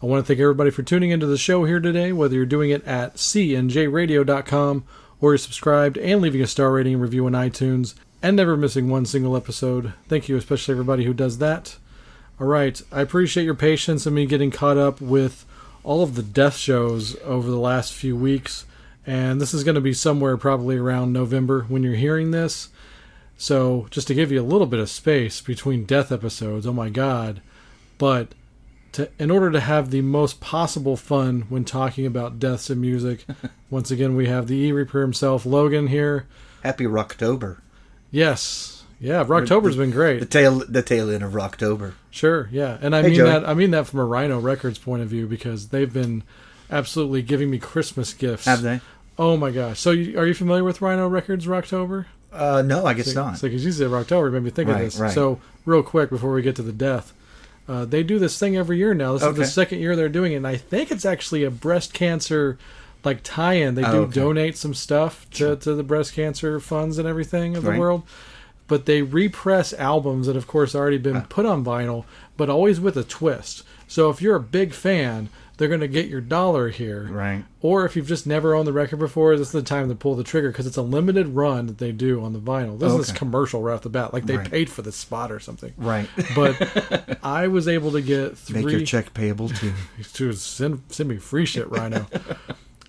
I want to thank everybody for tuning into the show here today, whether you're doing it at cnjradio.com or you're subscribed and leaving a star rating and review on iTunes and never missing one single episode. Thank you, especially everybody who does that. All right, I appreciate your patience and me getting caught up with all of the death shows over the last few weeks. And this is going to be somewhere probably around November when you're hearing this. So, just to give you a little bit of space between death episodes, oh my god. But to, in order to have the most possible fun when talking about deaths in music, once again we have the E Reaper himself, Logan here. Happy Rocktober. Yes. Yeah, Rocktober's been great. The tail the tail end of Rocktober. Sure, yeah, and I Hey, mean Joey. that. I mean that from a Rhino Records point of view because they've been absolutely giving me Christmas gifts. Have they? Oh my gosh! So, you, are you familiar with Rhino Records Rocktober? Uh, no, I guess not. So, because you said Rocktober, made me think of this. right. So, real quick before we get to the death, uh, they do this thing every year now. This is the second year they're doing it, and I think it's actually a breast cancer like tie-in. They Oh, do okay. donate some stuff to, to the breast cancer funds and everything of the Right. world. But they repress albums that, of course, already been put on vinyl, but always with a twist. So if you're a big fan, they're going to get your dollar here. Right. Or if you've just never owned the record before, this is the time to pull the trigger because it's a limited run that they do on the vinyl. This is commercial right off the bat, like they Right. paid for this spot or something. Right. But I was able to get three. Make your check payable too. to send send me free shit, Rhino.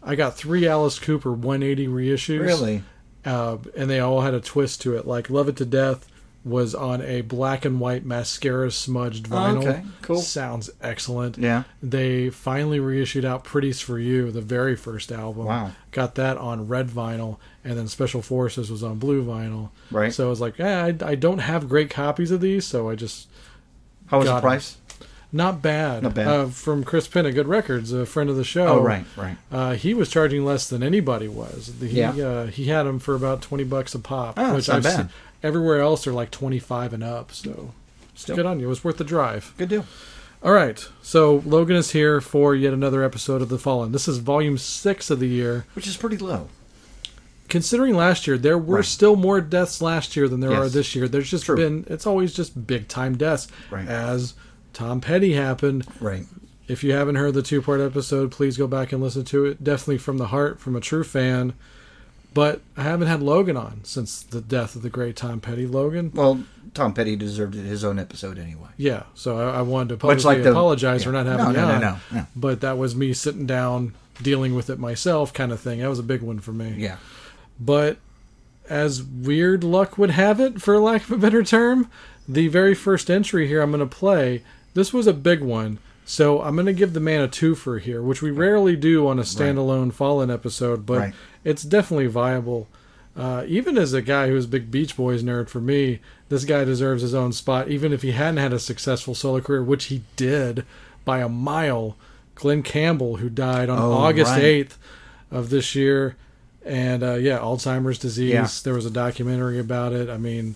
I got three Alice Cooper 180 reissues. really? Uh, and they all had a twist to it. Like Love It to Death was on a black and white mascara smudged vinyl. Oh, okay, cool. Sounds excellent. Yeah. They finally reissued out Pretties for You, the very first album. Wow. Got that on red vinyl, and then Special Forces was on blue vinyl. Right. So I was like, eh, I, I don't have great copies of these, so I just How was the price? Not bad. Not bad. Uh, from Chris Penn at Good Records, a friend of the show. Oh, right, right. Uh, he was charging less than anybody was. He, Yeah. uh, he had them for about twenty bucks a pop, Oh, which not I've bad. seen everywhere else they're like twenty five and up. So Still good on you. It was worth the drive. good deal. All right, so Logan is here for yet another episode of The Fallen. This is volume six of the year. Which is pretty low. Considering last year, there were Right. still more deaths last year than there are this year. There's just True. been it's always just big time deaths, Right. as Tom Petty happened. Right. If you haven't heard the two part episode, please go back and listen to it. Definitely from the heart, from a true fan. But I haven't had Logan on since the death of the great Tom Petty. Logan, Well, Tom Petty deserved his own episode anyway. yeah. So I, I wanted to publicly like the- apologize for not having No, no, no, on. no, no. But that was me sitting down, dealing with it myself, kind of thing. That was a big one for me. Yeah. But as weird luck would have it, for lack of a better term, the very first entry here I'm going to play, this was a big one. So I'm going to give the man a twofer here, which we rarely do on a standalone Fallen episode, but Right. it's definitely viable. Uh, even as a guy who's a big Beach Boys nerd, for me, this guy deserves his own spot, even if he hadn't had a successful solo career, which he did by a mile. Glen Campbell, who died on Oh, August right. 8th of this year, and uh, yeah, Alzheimer's disease. Yeah. There was a documentary about it. I mean,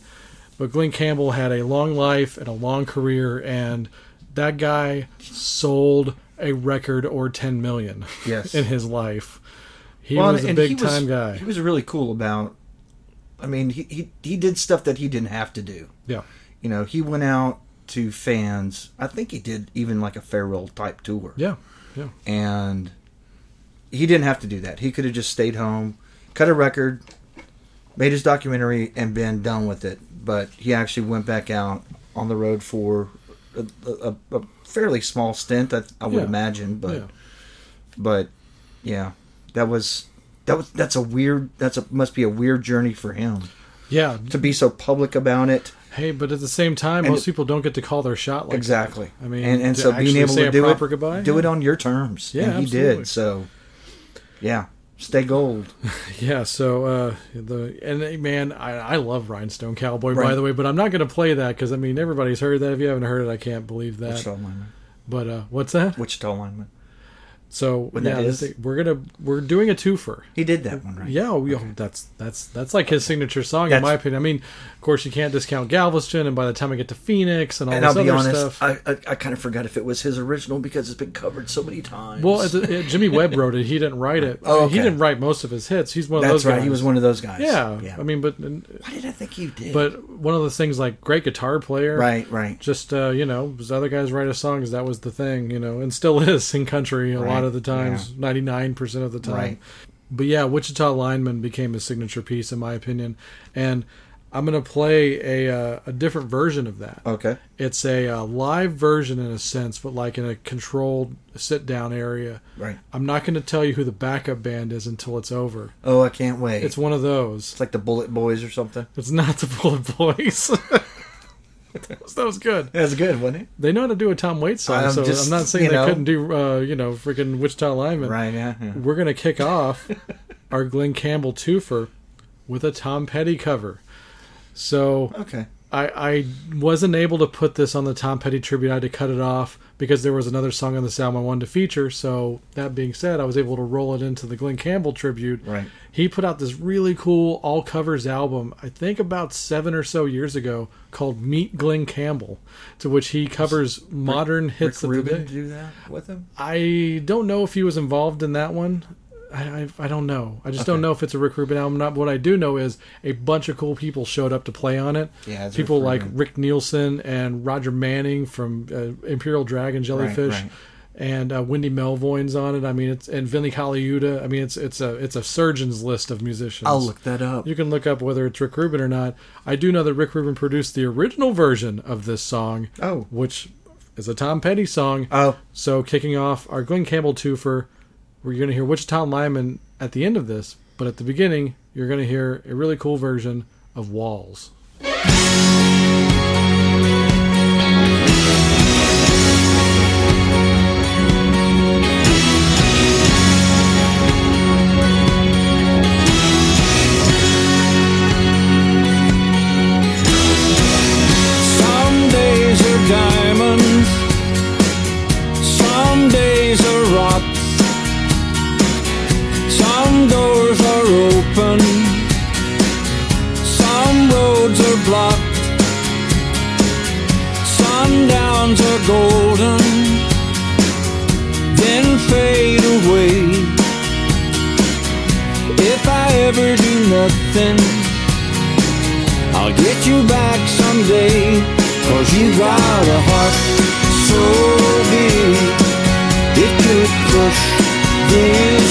but Glen Campbell had a long life and a long career, and that guy sold a record or 10 million Yes. in his life. He Well, was a big was- time guy. He was really cool about. I mean, he, he he did stuff that he didn't have to do. yeah. You know, he went out to fans. I think he did even like a farewell type tour. Yeah. Yeah. and he didn't have to do that. He could have just stayed home, cut a record, made his documentary, and been done with it. But he actually went back out on the road for a, a, a fairly small stint, I, I would Yeah. imagine. But yeah. but yeah, that was that was that's a weird that's a must be a weird journey for him Yeah. to be so public about it. Hey, but at the same time, And- most people don't get to call their shot like exactly. that. I mean, and and so being able to do it, goodbye, do yeah. it on your terms. Yeah, and he absolutely. did. So yeah, stay gold. Yeah, so uh, the and uh, man, I, I love Rhinestone Cowboy by the way, but I'm not going to play that because I mean everybody's heard that. If you haven't heard it, I can't believe that. Wichita lineman. But uh, what's that? Wichita lineman. So When yeah, that this thing- we're gonna we're doing a twofer. He did that one right. Yeah, we, that's that's that's like his signature song in my opinion. I mean, of course, you can't discount Galveston, and by the time I get to Phoenix and all And this I'll be other honest, stuff, I, I, I kind of forgot if it was his original because it's been covered so many times. well, it, it, Jimmy Webb wrote it. He didn't write it. Oh, He didn't write most of his hits. He's one of that's those right. guys. He was one of those guys. Yeah, yeah. I mean, but why did I think you did? but one of the things like great guitar player, right, right. Just uh, you know, as other guys write us songs, that was the thing, you know, and still is in country a Right, lot of the times, ninety nine percent of the time. Right. But yeah, Wichita Lineman became his signature piece, in my opinion, and I'm gonna play a uh, a different version of that. Okay. It's a uh, live version in a sense, but like in a controlled sit down area. Right. I'm not going to tell you who the backup band is until it's over. Oh, I can't wait. It's one of those. It's like the Bullet Boys or something. It's not the Bullet Boys. that, was, good. that was good. Wasn't it? They know how to do a Tom Waits song, I'm so just, I'm not saying they know. couldn't do, uh, you know, freaking Wichita Lineman. Right. Yeah. yeah. We're going to kick off our Glen Campbell twofer with a Tom Petty cover. So Okay. I, I wasn't able to put this on the Tom Petty tribute. I had to cut it off because there was another song on this album I wanted to feature. So that being said, I was able to roll it into the Glen Campbell tribute. Right. He put out this really cool all covers album, I think about seven or so years ago, called Meet Glen Campbell, to which he covers modern Rick hits of the Rubin day. do that with him. I don't know if he was involved in that one. I, I, I don't know. I just don't know if it's a Rick Rubin album. Not what I do know is a bunch of cool people showed up to play on it. Yeah, people Rick like Rubin. Rick Nielsen and Roger Manning from uh, Imperial Dragon Jellyfish, right. and uh, Wendy Melvoin's on it. I mean, it's and Vinny Colaiuta. I mean, it's it's a it's a surgeon's list of musicians. I'll look that up. You can look up whether it's Rick Rubin or not. I do know that Rick Rubin produced the original version of this song, Oh. which is a Tom Petty song. Oh, So kicking off our Glen Campbell twofer, we're going to hear Wichita Lineman at the end of this, but at the beginning, you're going to hear a really cool version of Walls. Nothing, I'll get you back someday. Cause you got a heart so big, it could crush this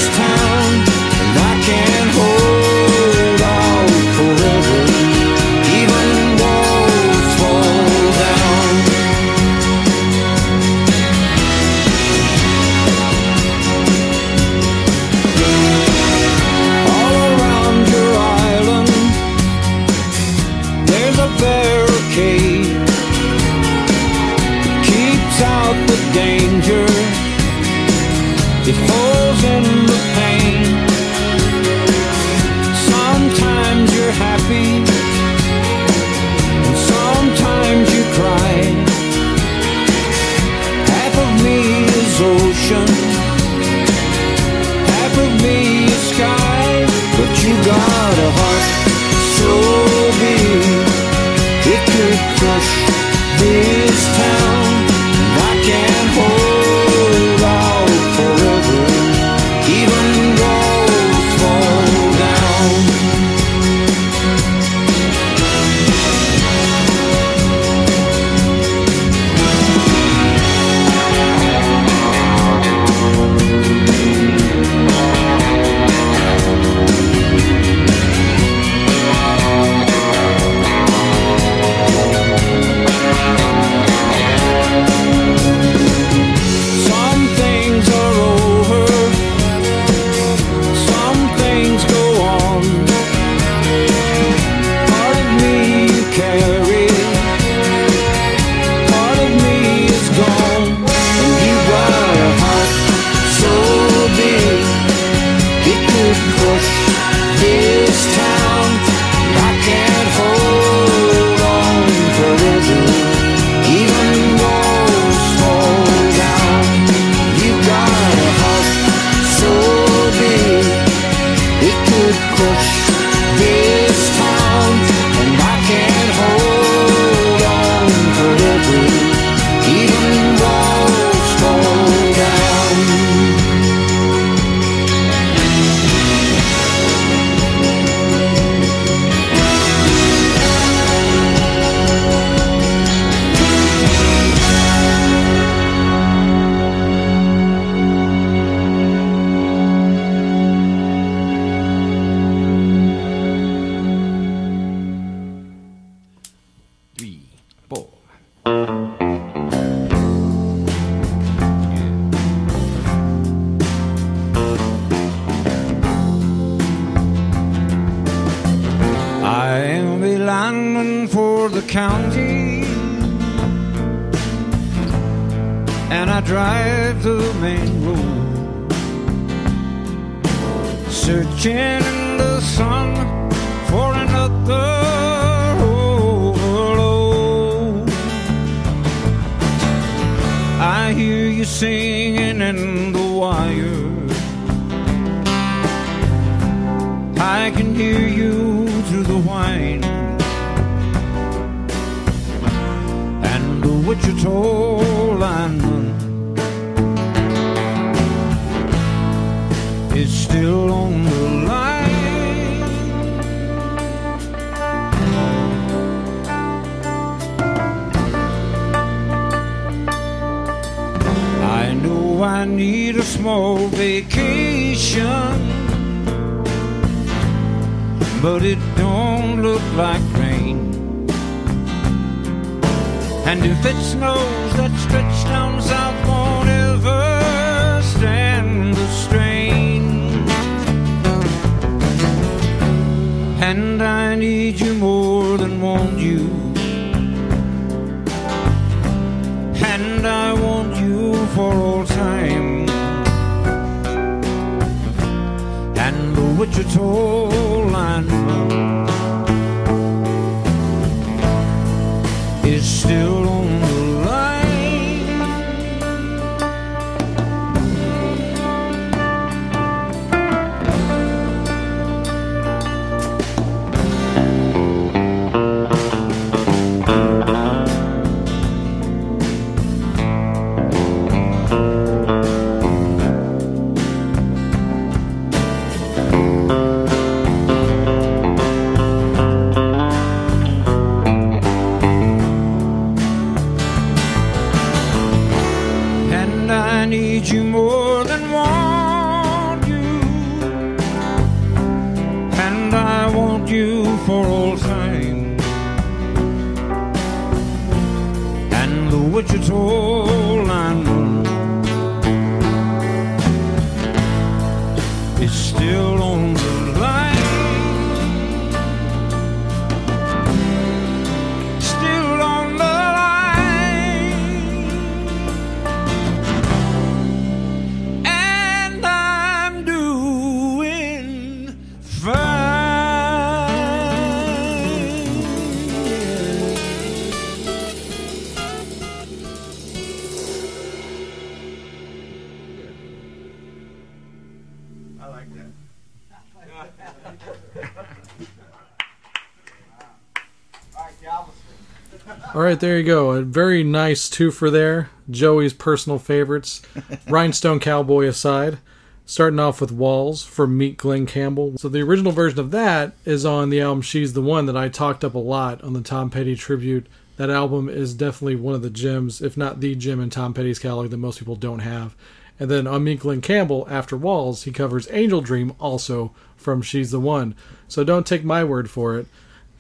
right, there you go. A very nice twofer there. Joey's personal favorites, Rhinestone Cowboy aside. Starting off with Walls from Meet Glen Campbell. So the original version of that is on the album She's the One that I talked up a lot on the Tom Petty tribute. That album is definitely one of the gems, if not the gem in Tom Petty's catalog that most people don't have. And then on Meet Glen Campbell, after Walls, he covers Angel Dream also from She's the One. So don't take my word for it.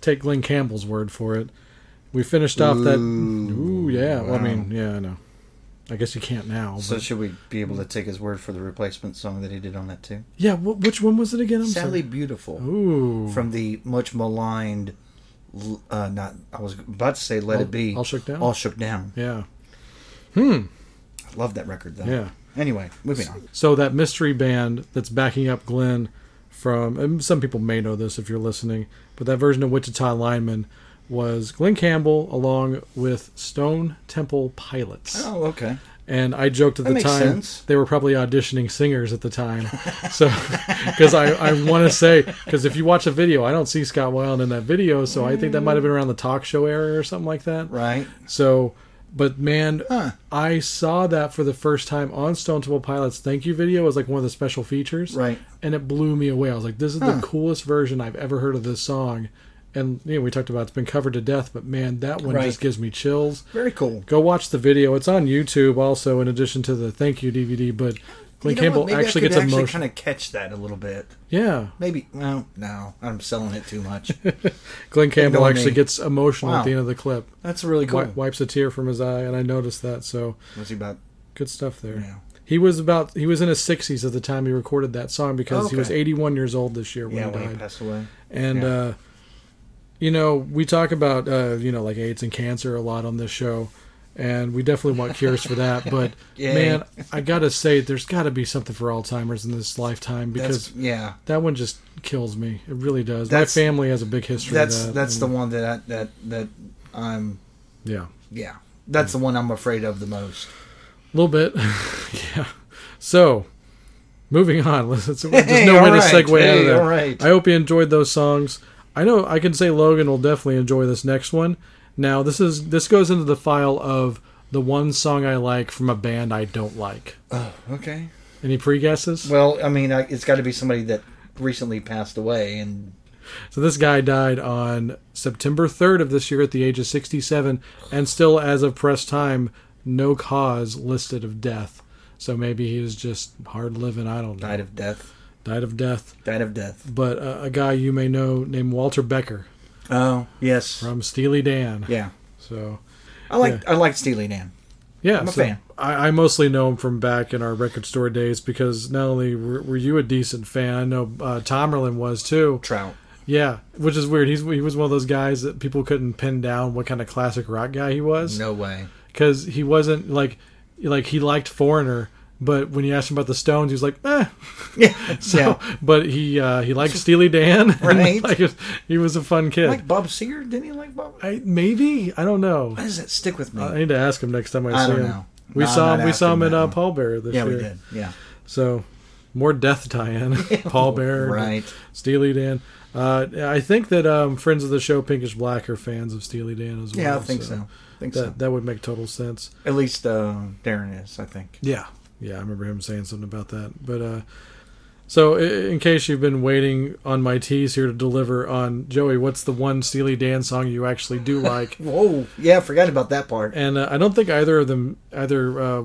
Take Glen Campbell's word for it. We finished off that. Ooh, yeah. Well, I mean, yeah, I know. I guess you can't now. So But, should we be able to take his word for the replacement song that he did on that too? yeah, wh- which one was it again? I'm Sadly sorry. Beautiful Ooh. from the much maligned. Uh, not I was about to say "Let All- It Be." All Shook Down? All shook down. yeah. Hmm. I love that record though. Yeah. Anyway, moving on. So that mystery band that's backing up Glen from, and some people may know this if you're listening, but that version of Wichita Lineman was Glen Campbell along with Stone Temple Pilots. Oh, okay. And I joked at That the time sense. they were probably auditioning singers at the time. So, because I, I want to say, because if you watch a video, I don't see Scott Weiland in that video. So I think that might have been around the talk show era or something like that. Right. So, but man, Huh. I saw that for the first time on Stone Temple Pilots thank you video was like one of the special features. Right. And it blew me away. I was like, this is Huh. the coolest version I've ever heard of this song. And you know, we talked about it's been covered to death, but man, that one Right. just gives me chills. Very cool. Go watch the video. It's on YouTube also, in addition to the thank you DVD. But Glen Campbell? Actually gets actually emotional. kind of catch that a little bit. Yeah, Maybe. Well, no, I'm selling it too much. Glen Campbell actually me. gets emotional at the end of the clip. That's really cool. Wi- wipes a tear from his eye, and I noticed that. So was he about? good stuff there. Yeah. He was about he was in his 60s at the time he recorded that song because he was 81 years old this year when Yeah, he when he passed away. and Yeah. uh you know, we talk about uh, you know like AIDS and cancer a lot on this show, and we definitely want cures for that. But man, I gotta say, there's got to be something for Alzheimer's in this lifetime because That's, yeah, that one just kills me. It really does. That's- My family has a big history. that's of that, that's the one that I, that that I'm Yeah, yeah. That's the one I'm afraid of the most. a little bit. yeah. So, moving on. There's Hey, no way all to segue out Hey, of that. all right. I hope you enjoyed those songs. I know I can say Logan will definitely enjoy this next one. Now, this is this goes into the file of the one song I like from a band I don't like. Oh, okay. Any pre guesses? Well, I mean, I, it's got to be somebody that recently passed away, and So this guy died on September 3rd of this year at the age of 67, and still, as of press time, no cause listed of death. So maybe he was just hard living. I don't know. died of death. Died of death. Died of death. But uh, a guy you may know named Walter Becker Oh, yes. from Steely Dan. Yeah, So I like I like Steely Dan. yeah, I'm a so fan. I, I mostly know him from back in our record store days because not only were, were you a decent fan, I know uh, Tomerlin was too. Trout. Yeah, which is weird. He's he was one of those guys that people couldn't pin down what kind of classic rock guy he was No way. because he wasn't like like he liked Foreigner, but when you asked him about the Stones, he was like, eh. Yeah, So, yeah. but he uh, he liked Steely Dan, Right. like, he was a fun kid. Like Bob Seger? Didn't he like Bob? I, maybe I don't know. Why does that stick with me? I need to ask him next time I, I see don't him. know. We No, saw him. We saw him that uh. Paul Bear this yeah, year. Yeah, we did. Yeah. So more death tie-in. Paul Bear, Right. Steely Dan. Uh, I think that um, friends of the show, Pinkish Black, are fans of Steely Dan as well. Yeah, I think so. I think That so. that would make total sense. At least uh, Daron is, I think. Yeah, yeah, I remember him saying something about that. But uh, so, in case you've been waiting on my tease here to deliver on Joey, what's the one Steely Dan song you actually do like? Whoa. Yeah, I forgot about that part. and uh, I don't think either of them, either uh,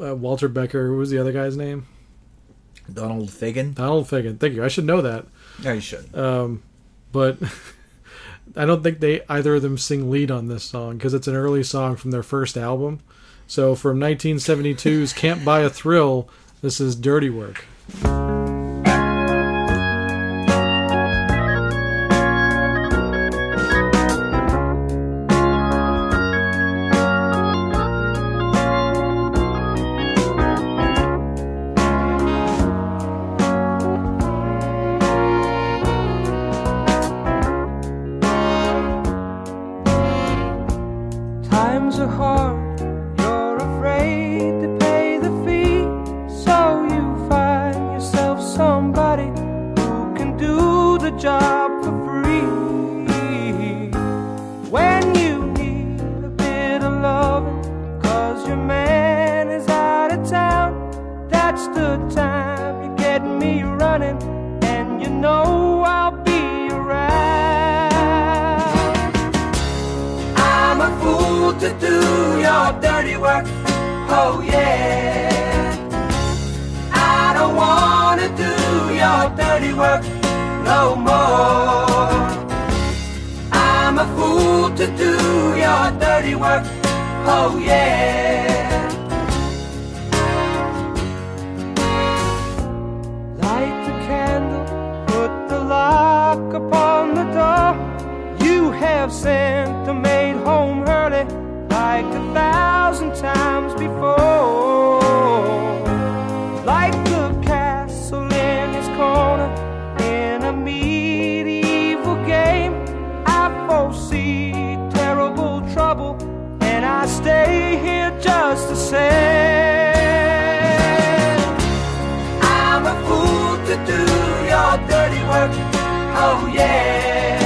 uh, Walter Becker, who was the other guy's name? Donald Fagen. Donald Fagen. Thank you. I should know that. Yeah, you should. Um, but I don't think they either of them sing lead on this song because it's an early song from their first album. So from 1972's "Can't Buy a Thrill," this is "Dirty Work." Yeah.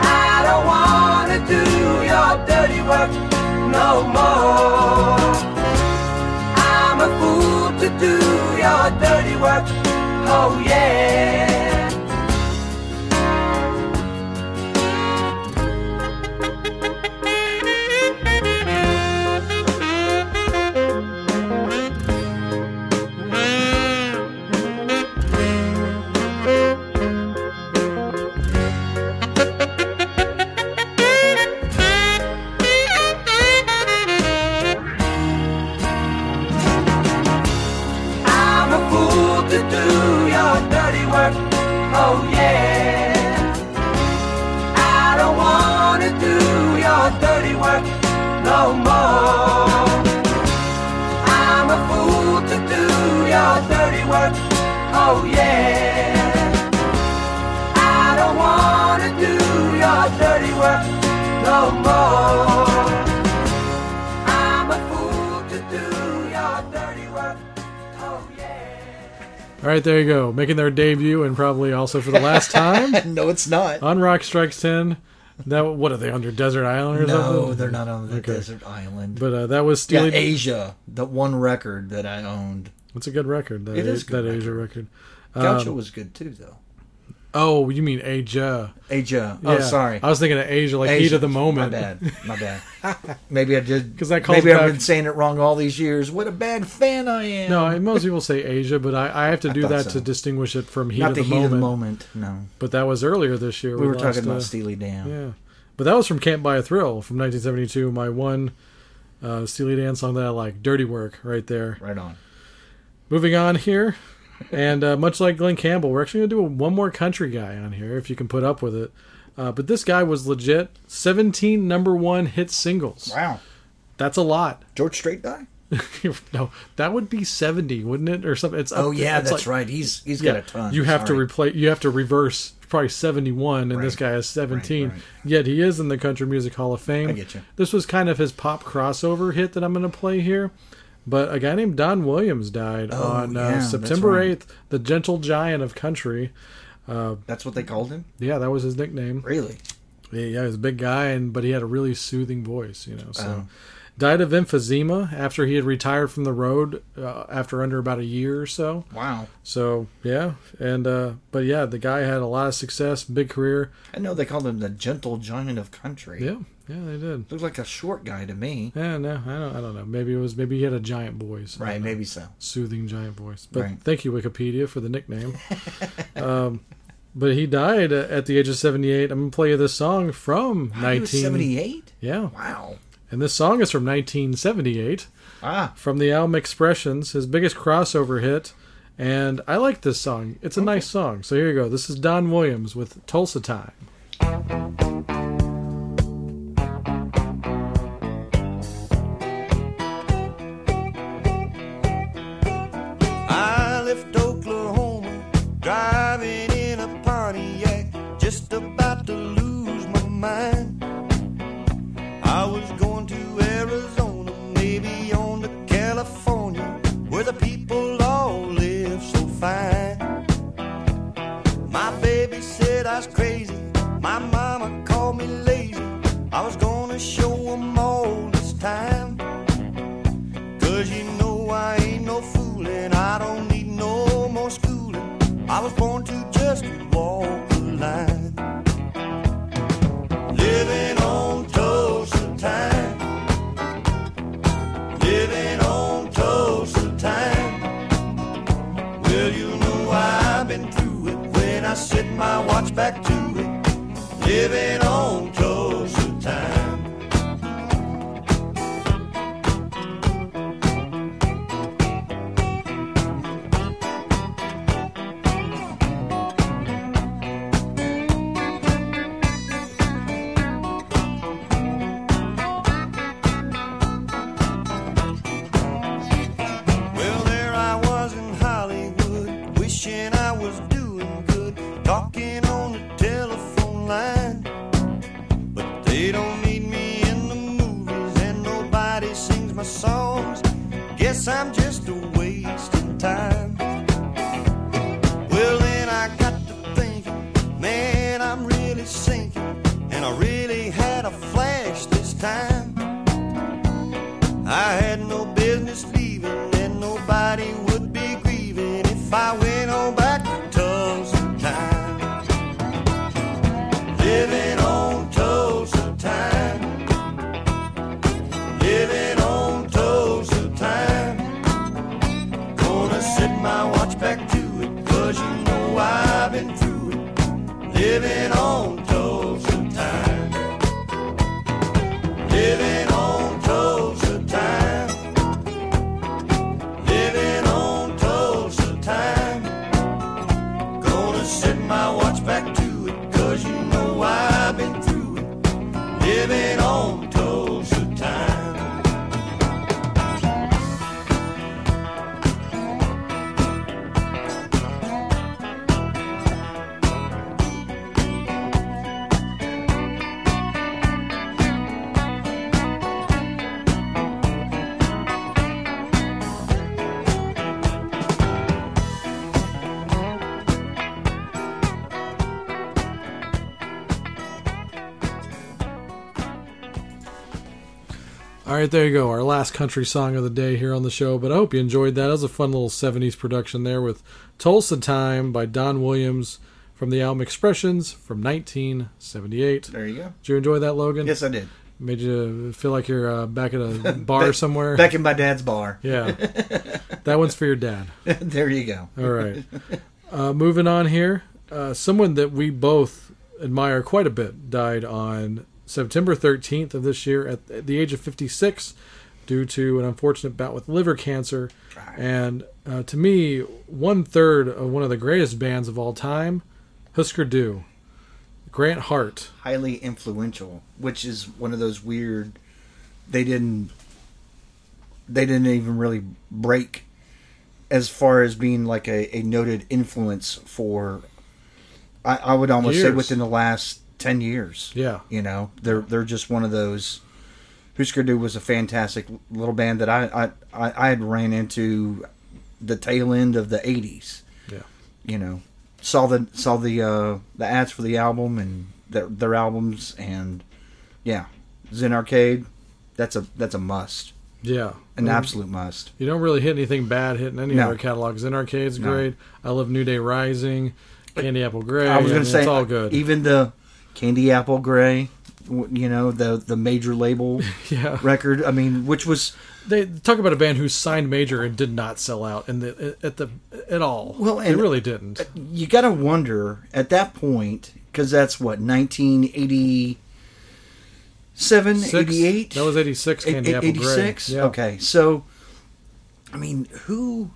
I don't wanna do your dirty work no more. I'm a fool to do your dirty work. Oh yeah. All right, there you go. Making their debut and probably also for the last time no, it's not. on Rock Strikes 10. That what are they under Desert Island or No, something? they're not on the Okay. desert island. But uh, that was yeah, Steely. Asia, the one record that I owned. It's a good record. That It is a good that Asia record. Gaucho Um, was good too, though. Oh, you mean Asia? Asia. Yeah. Oh, sorry. I was thinking of Asia, like heat of the moment. My bad. My bad. Maybe I did. 'Cause that calls Maybe I've been saying it wrong all these years. What a bad fan I am. No, most people say Asia, but I, I have to do that so. to distinguish it from heat, not of, the the heat moment. of the moment. No, But that was earlier this year. we were talking about uh, Steely Dan. Yeah, but that was from "Can't Buy a Thrill" from 1972. My one uh, Steely Dan song that I like, "Dirty Work," right there. Right on. Moving on here, and uh, much like Glen Campbell, we're actually gonna do a, one more country guy on here if you can put up with it. Uh, but this guy was legit 17 number one hit singles. Wow. That's a lot. George Strait die? no, that would be 70, wouldn't it, or something? It's up- Oh yeah, that's like- right. He's he's Yeah, got a ton. You have to Sorry. replace. You have to reverse. Probably 71, and this guy has 17. Right, right. Yet he is in the Country Music Hall of Fame. I get you. This was kind of his pop crossover hit that I'm going to play here. But a guy named Don Williams died Oh, on uh, September right. 8th. The gentle giant of country. That's what they called him. Yeah, that was his nickname. Really? Yeah, he was a big guy, and but he had a really soothing voice, you know. So, Oh. Died of emphysema after he had retired from the road uh, after under about a year or so. Wow. So yeah, and uh, but yeah, the guy had a lot of success, big career. I know they called him the gentle giant of country. Yeah, yeah, they did. Looked like a short guy to me. Yeah, no, I don't, I don't know. Maybe it was maybe he had a giant voice. Right, maybe so. soothing giant voice. But Right. thank you Wikipedia for the nickname. um, but he died at the age of seventy eight. I'm gonna play you this song from Wow, he was nineteen. 78? Yeah, Wow. And this song is from nineteen seventy eight. Ah, from the album Expressions, his biggest crossover hit. And I like this song. It's a nice song. So here you go. This is Don Williams with Tulsa Time. Crazy, my watch back to it. Living on I'm just a wasting time. Well, then I got to man, I'm really sinking, and I really had a flash this time. Right, there you go. Our last country song of the day here on the show. But I hope you enjoyed that. That was a fun little 70s production there with Tulsa Time by Don Williams from the album Expressions from 1978. There you go. Did you enjoy that, Logan? Yes, I did. Made you feel like you're uh, back at a bar somewhere? Back in my dad's bar. yeah. that one's for your dad. there you go. All right. Uh, moving on here. Uh, someone that we both admire quite a bit died on September 13th of this year at, at the age of 56 due to an unfortunate bout with liver cancer. And uh, to me, one third of one of the greatest bands of all time, Husker Du. Grant Hart. Highly influential, which is one of those weird. They didn't. They didn't even really break as far as being like a, a noted influence for. I, I would almost say within the last ten years. Yeah. You know, they're they're just one of those. Husker Du was a fantastic little band that I I, I, I had ran into the tail end of the '80s. Yeah. You know, saw the saw the uh, the ads for the album and their their albums and yeah, Zen Arcade. That's a that's a must, Yeah. an Mm. absolute must. You don't really hit anything bad hitting any No. other catalogs. Zen Arcade's No. great. I love New Day Rising, Candy Apple Gray. I was going to say it's all good. Even the Candy Apple Gray, you know, the the major label yeah. record. I mean, which was They talk about a band who signed major and did not sell out in the at the at all. Well, they really didn't. Uh, you got to wonder at that point because that's what 1987 Six? 88 That was eighty six. Candy Apple Gray. 86 Yeah. okay so i mean who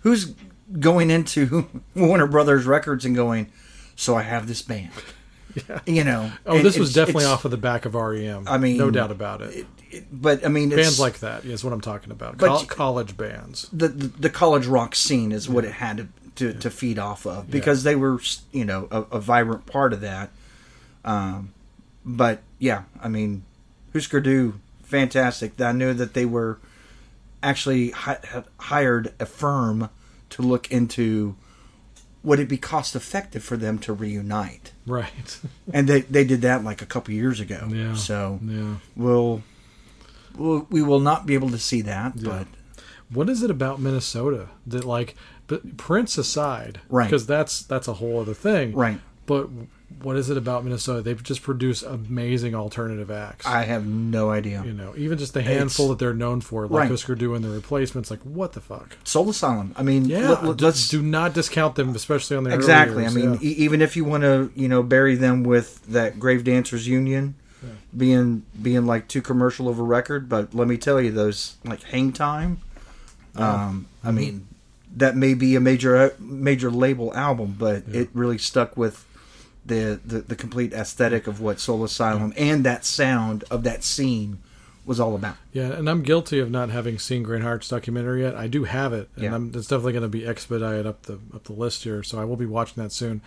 who's going into warner brothers records and going so i have this band Yeah. you know Oh, this was definitely off of the back of REM. I mean, no doubt about it. it- it- but i mean bands like that is what I'm talking about. But Col- college bands. the, the the college rock scene is what it had to to, to feed off of because they were you know a, a vibrant part of that. Um, but yeah, I mean, Husker Du, fantastic. I knew that they were actually hi- hired a firm to look into would it be cost effective for them to reunite, Right. and they they did that like a couple years ago. Yeah. So yeah. we'll, we'll we will not be able to see that, but What is it about Minnesota that like but Prince aside, Right. Because that's that's a whole other thing, Right. But what is it about Minnesota? They've just produce amazing alternative acts. I have no idea. you know, even just the handful that they're known for, like Right. Husker Du and the Replacements. Like, what the fuck? Soul Asylum. I mean, Yeah, let, us do not discount them, especially on their early exactly. I mean, yeah. e- even if you want to, you know, bury them with that Grave Dancers Union being being like too commercial of a record, but let me tell you, those like Hang Time. Oh. Um, I Mm-hmm. mean, that may be a major major label album, but it really stuck with. The, the, the complete aesthetic of what Soul Asylum and that sound of that scene was all about. Yeah, and I'm guilty of not having seen Grant Hart's documentary yet. I do have it, and Yeah. I'm, it's definitely going to be expedited up the up the list here. So I will be watching that soon.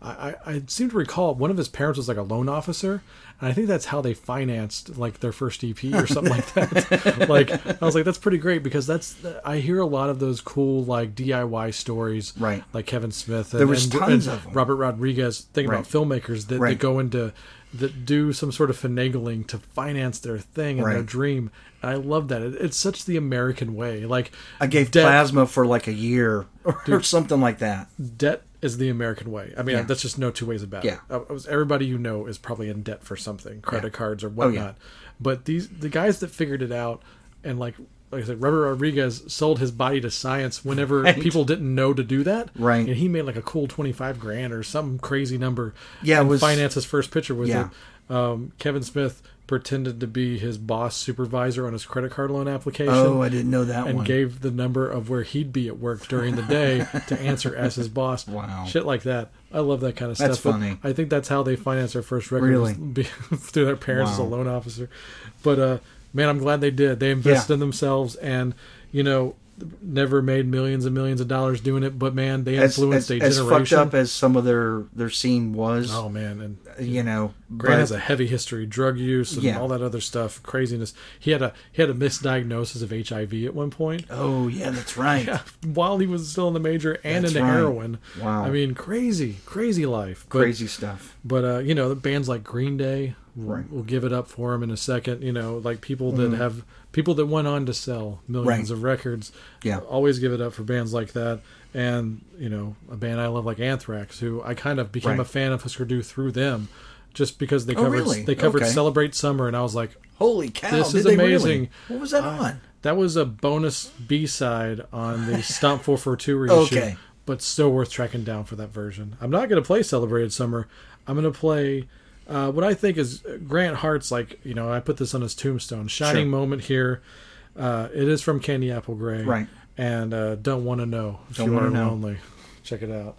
I, I, I seem to recall one of his parents was like a loan officer, and I think that's how they financed like their first EP or something like that. like I was like, that's pretty great because that's I hear a lot of those cool like DIY stories, Right. Like Kevin Smith. And, There was and- tons and of 'em. Robert Rodriguez. Thinking Right. about filmmakers that, that go into that do some sort of finagling to finance their thing and their dream. And I love that. It, it's such the American way. Like I gave debt, plasma for like a year or, something like that. debt is the American way. I mean, Yeah. that's just no two ways about Yeah. it. Uh, Everybody you know is probably in debt for something, credit Yeah. cards or Oh, whatnot. yeah. But these the guys that figured it out and like like I said, Robert Rodriguez sold his body to science whenever Right. people didn't know to do that. Right. And he made like a cool twenty five grand or some crazy number. Yeah, and was- finance his first picture with Yeah. it. Um, Kevin Smith pretended to be his boss supervisor on his credit card loan application Oh, I didn't know that and one. gave the number of where he'd be at work during the day to answer as his boss. Wow. Shit like that. I love that kind of That's stuff. But funny. I think that's how they finance their first record Really? be, through their parents as a loan officer. But uh, man, I'm glad they did. They invested Yeah. in themselves and, you know, never made millions and millions of dollars doing it, but man, they as, influenced as, a as fucked up as some of their their scene was, oh man, and you know, Grant But- has a heavy history, drug use and Yeah. all that other stuff, craziness. He had a he had a misdiagnosis of HIV at one point Oh yeah, that's right. while he was still in the major and That's into right. heroin. Wow. I mean, crazy, crazy life. But, Crazy stuff. But uh, you know, the bands like Green Day Right. Mm-hmm. will give it up for him in a second. You know, like people that have people that went on to sell millions Right. of records. Yeah. always give it up for bands like that. And you know, a band I love like Anthrax, who I kind of became Right. a fan of Husker Du through them, just because they Oh, covered really? they covered Okay. "Celebrate Summer," and I was like, Holy cow! This is they really? amazing. What was that on? that was a bonus B side on the Stomp 442 reissue, Okay. but still worth tracking down for that version. I'm not going to play Celebrated Summer. I'm going to play uh, what I think is Grant Hart's, like, you know, I put this on his tombstone. Shining Sure. moment here. Uh, it is from Candy Apple Grey. Right. And uh, Don't Want to Know if Don't you Wanna Know. lonely. Check it out.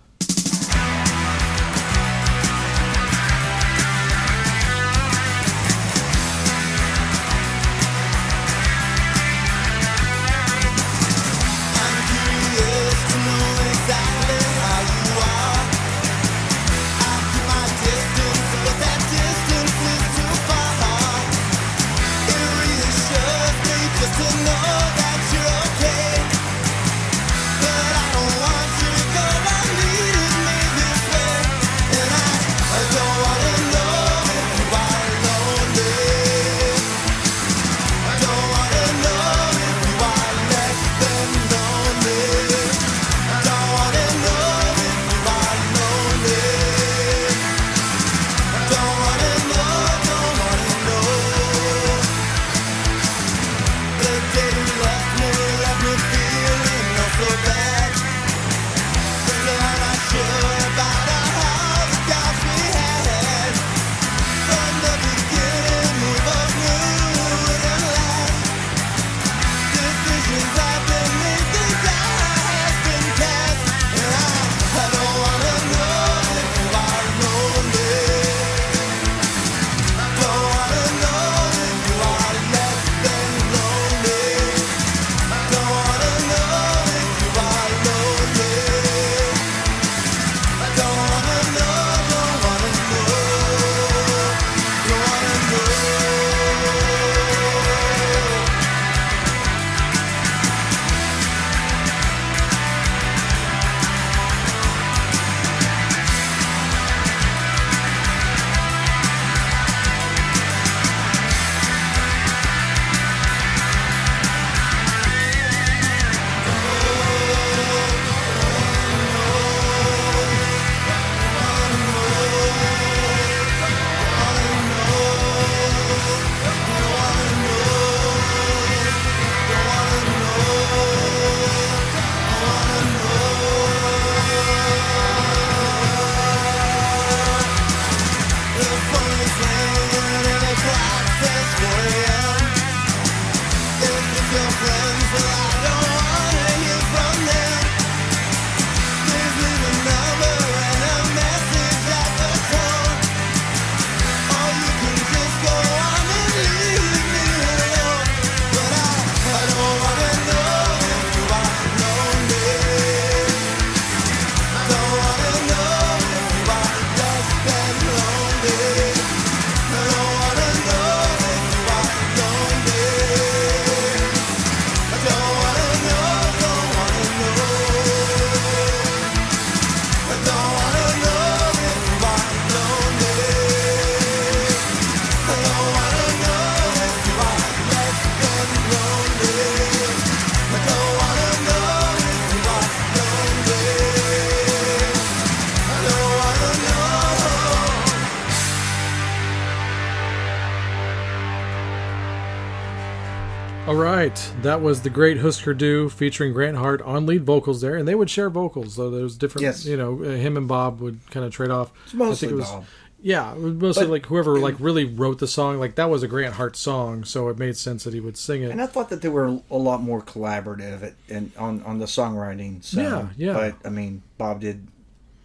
Right, that was the Great Husker Du featuring Grant Hart on lead vocals there, and they would share vocals. So there was different, Yes. you know, uh, him and Bob would kind of trade off. It's mostly Bob. Yeah, it was mostly But- like whoever like really wrote the song. Like that was a Grant Hart song, so it made sense that he would sing it. And I thought that they were a lot more collaborative at, and on on the songwriting. So, Yeah, yeah. But I mean, Bob did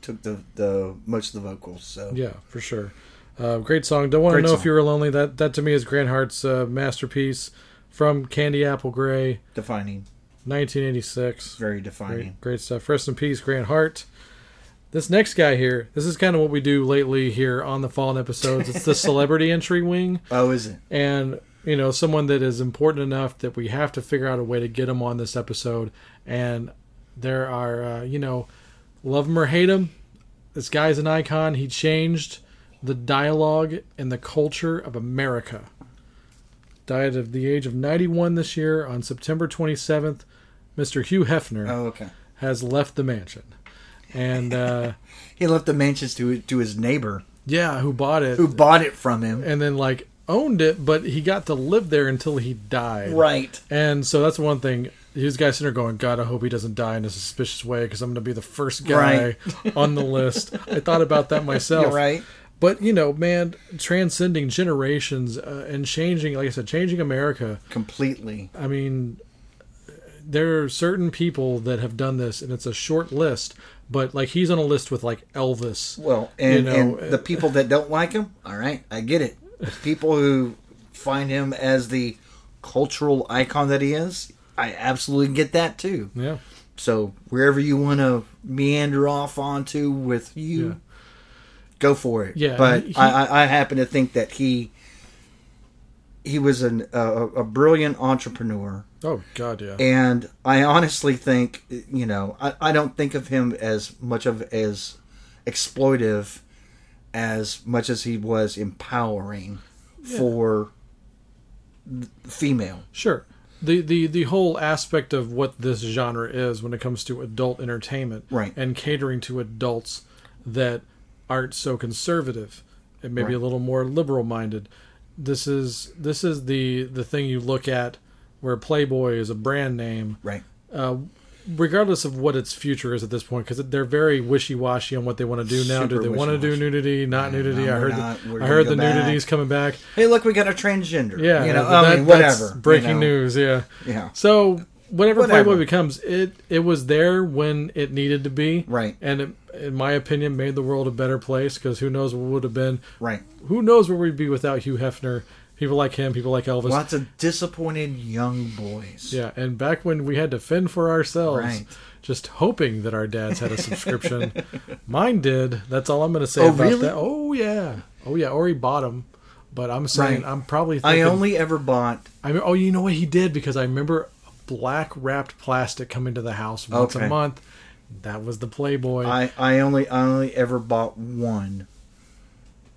took the the most of the vocals. So Yeah, for sure. Uh, great song. Don't want to know if you were lonely. That that to me is Grant Hart's uh, masterpiece from Candy Apple Grey, defining, 1986. very defining. great stuff. Rest in peace, Grant Hart. This next guy here, this is kind of what we do lately here on the Fallen episodes. It's the celebrity entry wing, Oh, is it? and you know someone that is important enough that we have to figure out a way to get him on this episode. And there are, uh, you know, love him or hate him, this guy's an icon. He changed the dialogue and the culture of America. Died at the age of 91 this year on September 27th. Mr. Hugh Hefner Oh, okay. has left the mansion. And uh, He left the mansions to to his neighbor yeah, who bought it who bought it from him. and then like owned it, but he got to live there until he died. Right. And so that's one thing. His guy sitting there going, God, I hope he doesn't die in a suspicious way because I'm going to be the first guy on the list. I thought about that myself. You're right. But, you know, man, transcending generations uh, and changing, like I said, changing America. Completely. I mean, there are certain people that have done this, and it's a short list, but like he's on a list with like Elvis. Well, and, know, and uh, the people that don't like him, all right, I get it. The people who find him as the cultural icon that he is, I absolutely get that too. Yeah. So wherever you want to meander off onto with you, Yeah. Go for it. Yeah, but he- I, I, I happen to think that he he was an, a, a brilliant entrepreneur. Oh, God, yeah. And I honestly think, you know, I, I don't think of him as much of as exploitive as much as he was empowering for th- female. Sure. The, the the whole aspect of what this genre is when it comes to adult entertainment Right. and catering to adults that aren't so conservative and maybe a little more liberal minded. This is this is the the thing you look at where Playboy is a brand name Right. uh, regardless of what its future is at this point, because they're very wishy washy on what they want to do now. do they want to do nudity, not Yeah, nudity? no, I heard, not. the, I heard the back. nudity's coming back. Hey, look, we got a transgender. Yeah, You know, that- I mean, whatever. you breaking know. news. Yeah. Yeah. So whatever, Whatever. Playboy becomes, it it was there when it needed to be, Right. And it, in my opinion, made the world a better place because who knows what would have been. Right. Who knows where we'd be without Hugh Hefner? People like him, people like Elvis. Lots of disappointed young boys. Yeah, and back when we had to fend for ourselves, Right. just hoping that our dads had a subscription. Mine did. That's all I'm going to say Oh, about really? that. Oh yeah, oh yeah. Or he bought them, but I'm saying Right. I'm probably. I only ever bought. I mean, oh, you know what he did because I remember black wrapped plastic coming to the house once Okay. a month. That was the Playboy. I, I only I only ever bought one.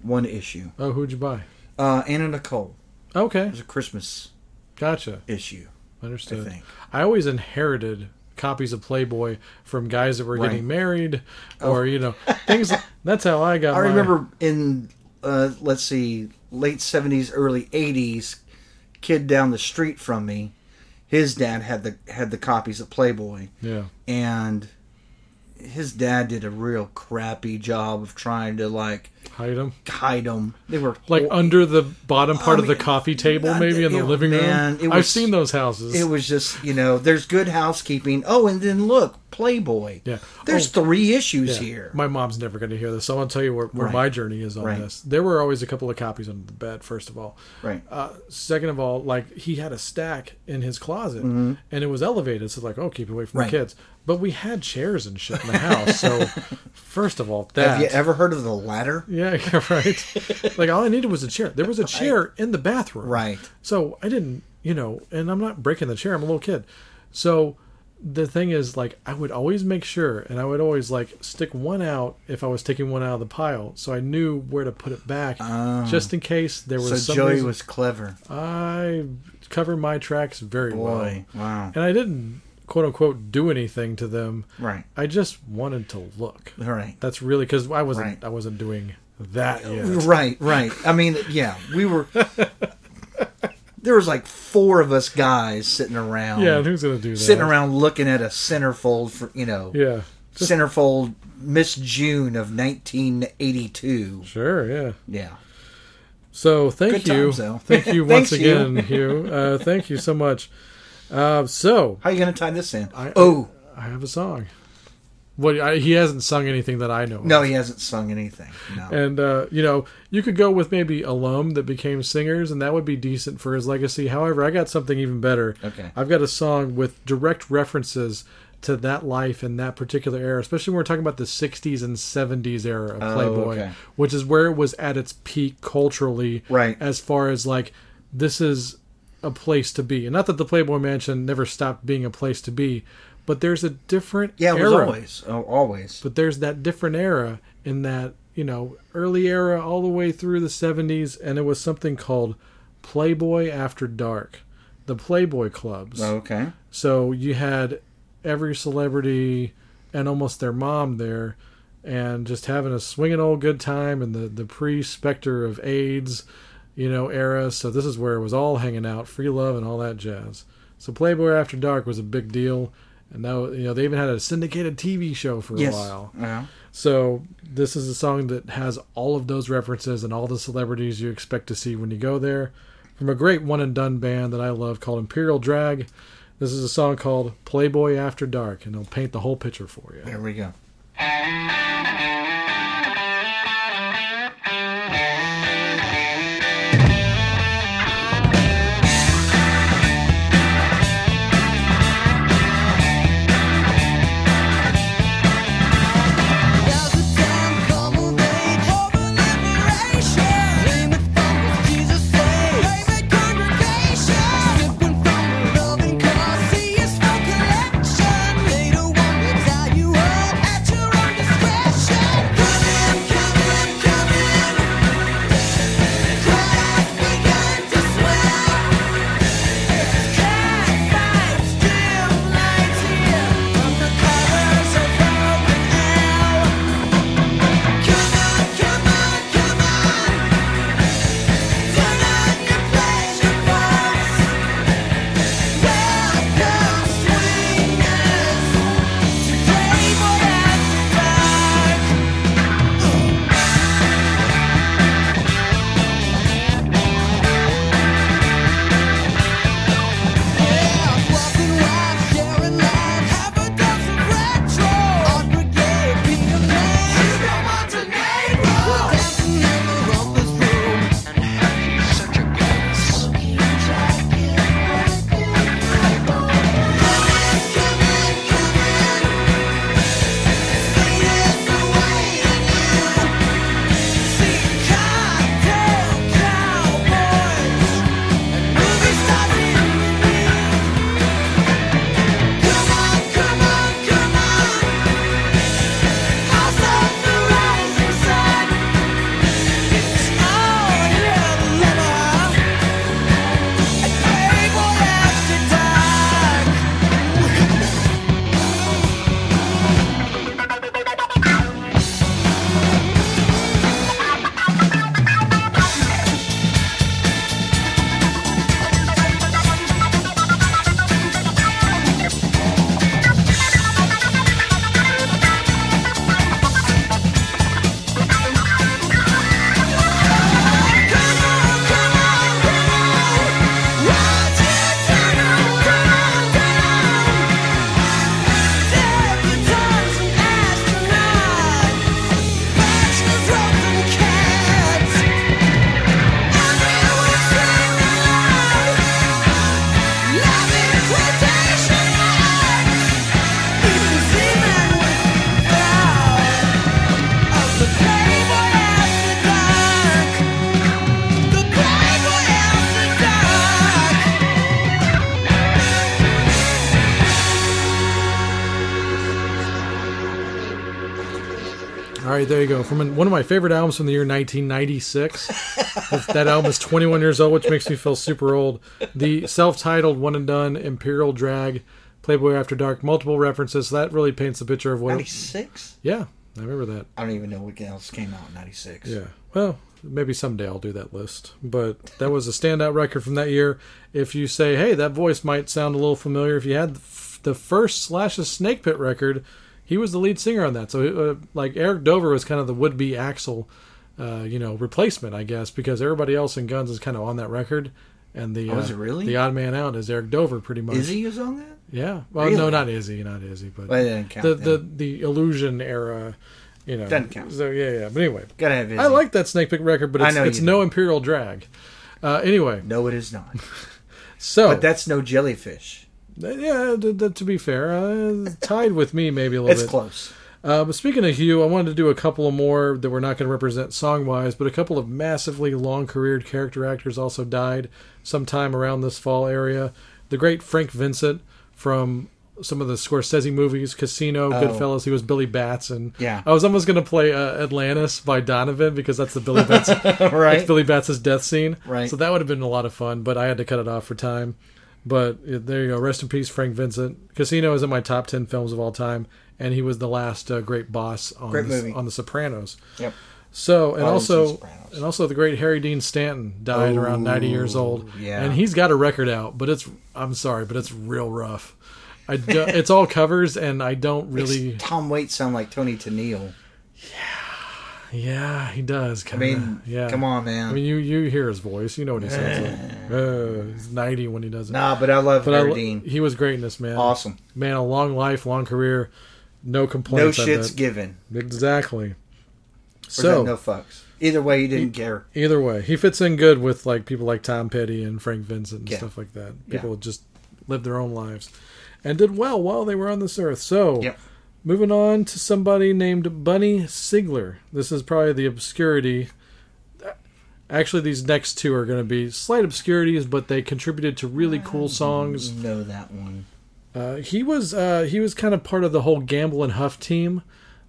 One issue. oh, who'd you buy? Uh, Anna Nicole. Okay, It was a Christmas gotcha. issue. Understood. I think. I always inherited copies of Playboy from guys that were Right. Oh. getting married, or you know, things. That's how I got. I my- remember in uh, let's see, late seventies, early eighties, kid down the street from me, his dad had the had the copies of Playboy, Yeah. and his dad did a real crappy job of trying to like Hide them. hide them. They were like hor- under the bottom part I of the coffee table, I- maybe in the it- living man, room. it I've seen those houses. It was just you know, there's good housekeeping. Oh, and then look, Playboy. Yeah. there's Oh. three issues Yeah. here. My mom's never going to hear this, so I'll tell you where, where Right. my journey is on Right. this. There were always a couple of copies under the bed. First of all, Right. Uh, second of all, like he had a stack in his closet, and it was elevated, so like, oh, keep away from Mm-hmm. Right. the kids. But we had chairs and shit in the house, so first of all, that Have you ever heard of the ladder? Yeah, right. like all I needed was a chair. There was a chair in the bathroom. Right. So I didn't, you know, and I'm not breaking the chair. I'm a little kid. So the thing is, like, I would always make sure, and I would always like stick one out if I was taking one out of the pile, so I knew where to put it back, ah. just in case there was. So Joey was clever. I cover my tracks very Boy, well, wow. and I didn't quote unquote do anything to them. Right. I just wanted to look. Right. That's really because I wasn't. Right. I wasn't doing that yet. Right, right. I mean, yeah, we were. there was like four of us guys sitting around. Yeah, who's gonna do that? sitting around looking at a centerfold for you know Yeah. centerfold Miss June of 1982. Sure. Yeah. Yeah. So thank Good you, times, thank you once Thanks, you. again, Hugh. Uh, thank you so much. Uh, so How are you going to tie this in? I- oh I have a song. What I, he hasn't sung anything that I know. of. no, he hasn't sung anything. No. And uh, you know, you could go with maybe alum that became singers, and that would be decent for his legacy. However, I got something even better. Okay. I've got a song with direct references to that life in that particular era, especially when we're talking about the 60s and 70s era of Oh, Playboy, okay. which is where it was at its peak culturally, Right. as far as like this is a place to be. And not that the Playboy Mansion never stopped being a place to be, but there's a different Yeah, it era. was always. Oh, always. But there's that different era in that, you know, early era all the way through the 70s, and it was something called Playboy After Dark, the Playboy clubs. Oh, okay. So you had every celebrity and almost their mom there, and just having a swinging old good time and the the pre specter of AIDS, you know, era. So this is where it was all hanging out, free love and all that jazz. So Playboy After Dark was a big deal, and now you know they even had a syndicated TV show for Yes. a while. Yeah. So this is a song that has all of those references and all the celebrities you expect to see when you go there. From a great one and done band that I love called Imperial Drag. This is a song called Playboy After Dark, and it'll paint the whole picture for you. There we go. There you go. From an- one of my favorite albums from the year 1996. that, that album is 21 years old, which makes me feel super old. The self-titled one and done Imperial Drag, Playboy After Dark, multiple references. So that really paints a picture of what. Ninety six. Yeah, I remember that. I don't even know what else came out in ninety six. Yeah. Well, maybe someday I'll do that list. But that was a standout record from that year. If you say, hey, that voice might sound a little familiar, if you had the first Slash's Snake Pit record, he was the lead singer on that. So, uh, like, Eric Dover was kind of the would be Axl, uh, you know, replacement, I guess, because everybody else in Guns is kind of on that record. And the Oh, is uh, it really? the odd man out is Eric Dover, pretty much. Izzy was on that. Yeah. Well, no, not Izzy, not Izzy, but Well, count the, then. the the illusion era, you know. Doesn't count. So yeah, yeah. But anyway, Gotta have Izzy. I like that Snake Pit record, but it's, it's no. Imperial Drag. Uh, anyway, No, it is not. so But that's no jellyfish. Yeah, to, be fair, uh, tied with me maybe a little It's bit. close. Uh, but speaking of Hugh, I wanted to do a couple of more that we're not going to represent song wise, but a couple of massively long careered character actors also died sometime around this fall area. The great Frank Vincent from some of the Scorsese movies, Casino, Oh. Goodfellas. He was Billy Batts, and Yeah. I was almost going to play uh, Atlantis by Donovan because that's the Billy Batts, that's Right. Billy Batts' death scene. Right. So that would have been a lot of fun, but I had to cut it off for time. But uh, there you go. Rest in peace, Frank Vincent. Casino is in my top ten films of all time, and he was the last uh, great boss on Great the, on The Sopranos. Yep. So and Oh, also Sopranos. and also the great Harry Dean Stanton died around ninety years old. yeah. and he's got a record out, but it's I'm sorry, but it's real rough. I do, it's all covers, and I don't really. Tom Waits sound like Toni Tennille. Yeah, he does. I Kinda, mean, yeah. come on, man. I mean, you you hear his voice, you know what he sounds like. Uh, he's ninety when he does it. nah, but I love But Harry lo- Dean. he was great in this man. Awesome. man. A long life, long career, no complaints. No shits given. exactly. So no fucks. Either way, he didn't care. either way, he fits in good with like people like Tom Petty and Frank Vincent and Yeah. stuff like that. Yeah. People just lived their own lives and did well while they were on this earth. So Yep. Moving on to somebody named Bunny Sigler. This is probably the obscurity. Actually, these next two are going to be slight obscurities, but they contributed to really cool songs. Know that one. Uh, he was uh, he was kind of part of the whole Gamble and Huff team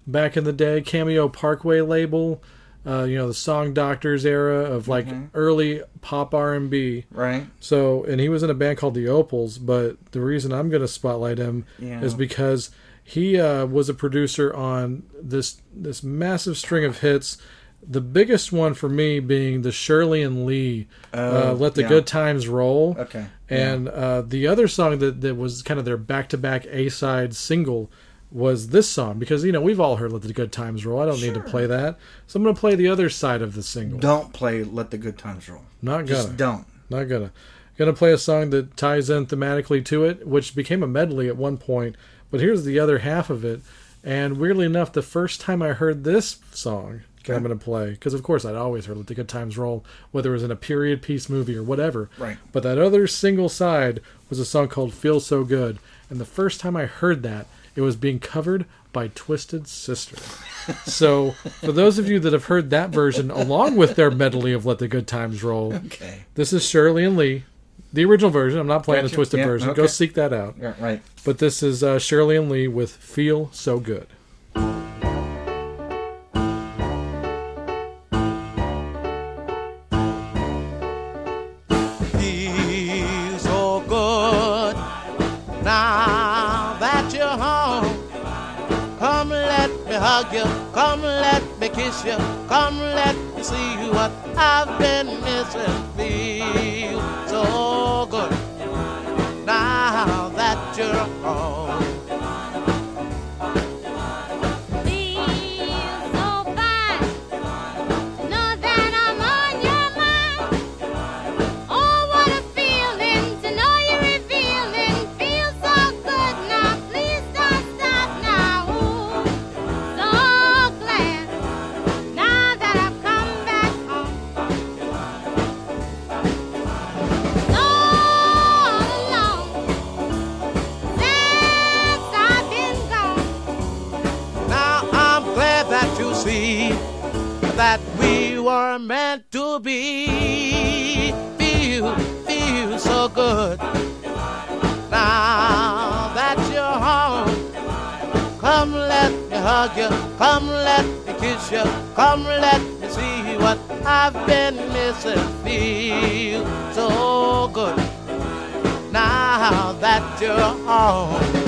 back in the day, Cameo Parkway label. Uh, you know the Song Doctors era of like early pop R and B. Right? So, and he was in a band called the Opals. But the reason I'm going to spotlight him Yeah. is because he uh, was a producer on this this massive string of hits. The biggest one for me being the Shirley and Lee uh, Oh, "Let the yeah. Good Times Roll." Okay. And uh, the other song that, that was kind of their back to back A side single was this song because you know we've all heard "Let the Good Times Roll." I don't need to play that, so I'm going to play the other side of the single. Don't play Let the Good Times Roll. Not Just gonna, don't. not gonna. Gonna play a song that ties in thematically to it, which became a medley at one point. But here's the other half of it, and weirdly enough, the first time I heard this song that I'm going to play, because of course I'd always heard "Let the Good Times Roll," whether it was in a period piece movie or whatever. Right. But that other single side was a song called "Feel So Good," and the first time I heard that, it was being covered by Twisted Sister. so for those of you that have heard that version along with their medley of "Let the Good Times Roll," Okay. this is Shirley and Lee, the original version. I'm not playing Gotcha. the twisted Yeah, version. Go seek that out. Yeah, right. But this is uh, Shirley and Lee with "Feel So Good." feel so good now that you're home. Come let me hug you, come let me kiss you, come let see what I've been missing. Feel so good now that you're home. That we were meant to be. Feel, feel so good. Now that you're home, come let me hug you, come let me kiss you, come let me see what I've been missing. Feel so good. Now that you're home.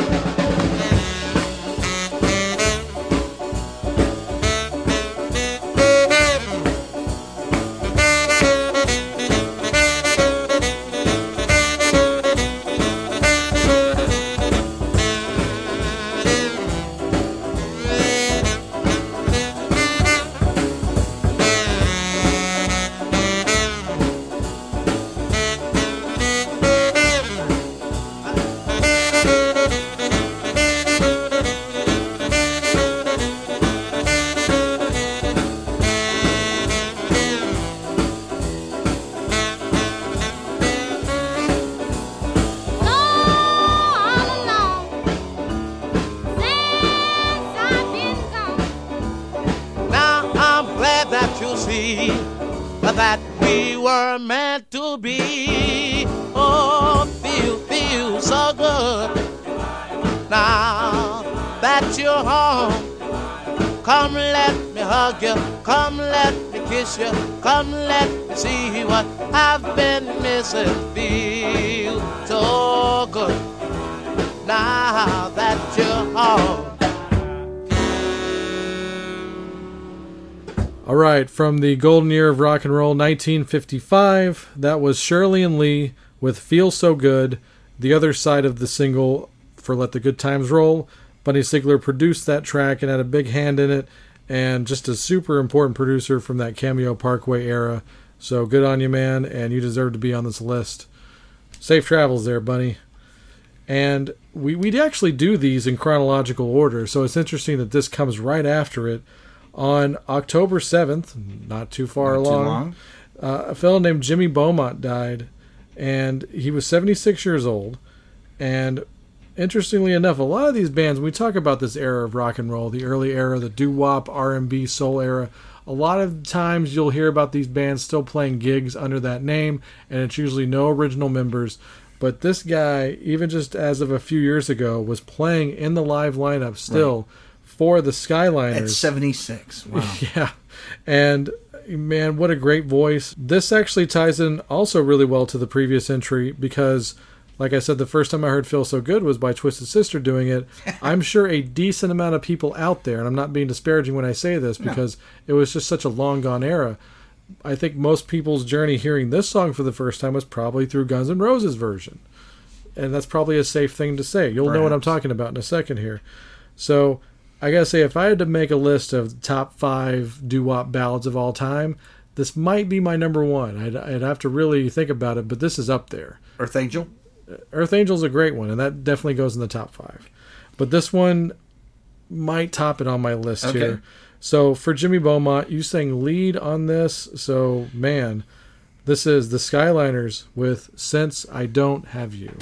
From the golden year of rock and roll, 1955, that was Shirley and Lee with Feel So Good. The other side of the single for Let the Good Times Roll. Bunny Sigler produced that track and had a big hand in it, and just a super important producer from that Cameo Parkway era. So good on you, man, and you deserve to be on this list. Safe travels there, Bunny. And we, we'd actually do these in chronological order, so it's interesting that this comes right after it. On October 7th, not too far Not too along, long. Uh, a fellow named Jimmy Beaumont died, and he was 76 years old. And interestingly enough, a lot of these bands, when we talk about this era of rock and roll, the early era, the doo wop, R&B, soul era, a lot of times you'll hear about these bands still playing gigs under that name, and it's usually no original members. But this guy, even just as of a few years ago, was playing in the live lineup still for the Skyliners. At 76. Wow. Yeah. And man, what a great voice. This actually ties in also really well to the previous entry because like I said the first time I heard Feel So Good was by Twisted Sister doing it. I'm sure a decent amount of people out there and I'm not being disparaging when I say this because it was just such a long gone era. I think most people's journey hearing this song for the first time was probably through Guns N' Roses version. And that's probably a safe thing to say. You'll know what I'm talking about in a second here. So I gotta say, if I had to make a list of top five doo wop ballads of all time, this might be my number one. I'd, I'd have to really think about it, but this is up there. Earth Angel? Uh, Earth Angel's a great one, and that definitely goes in the top five. But this one might top it on my list Okay. here. So for Jimmy Beaumont, you sang lead on this. So man, this is the Skyliners with "Since I Don't Have You."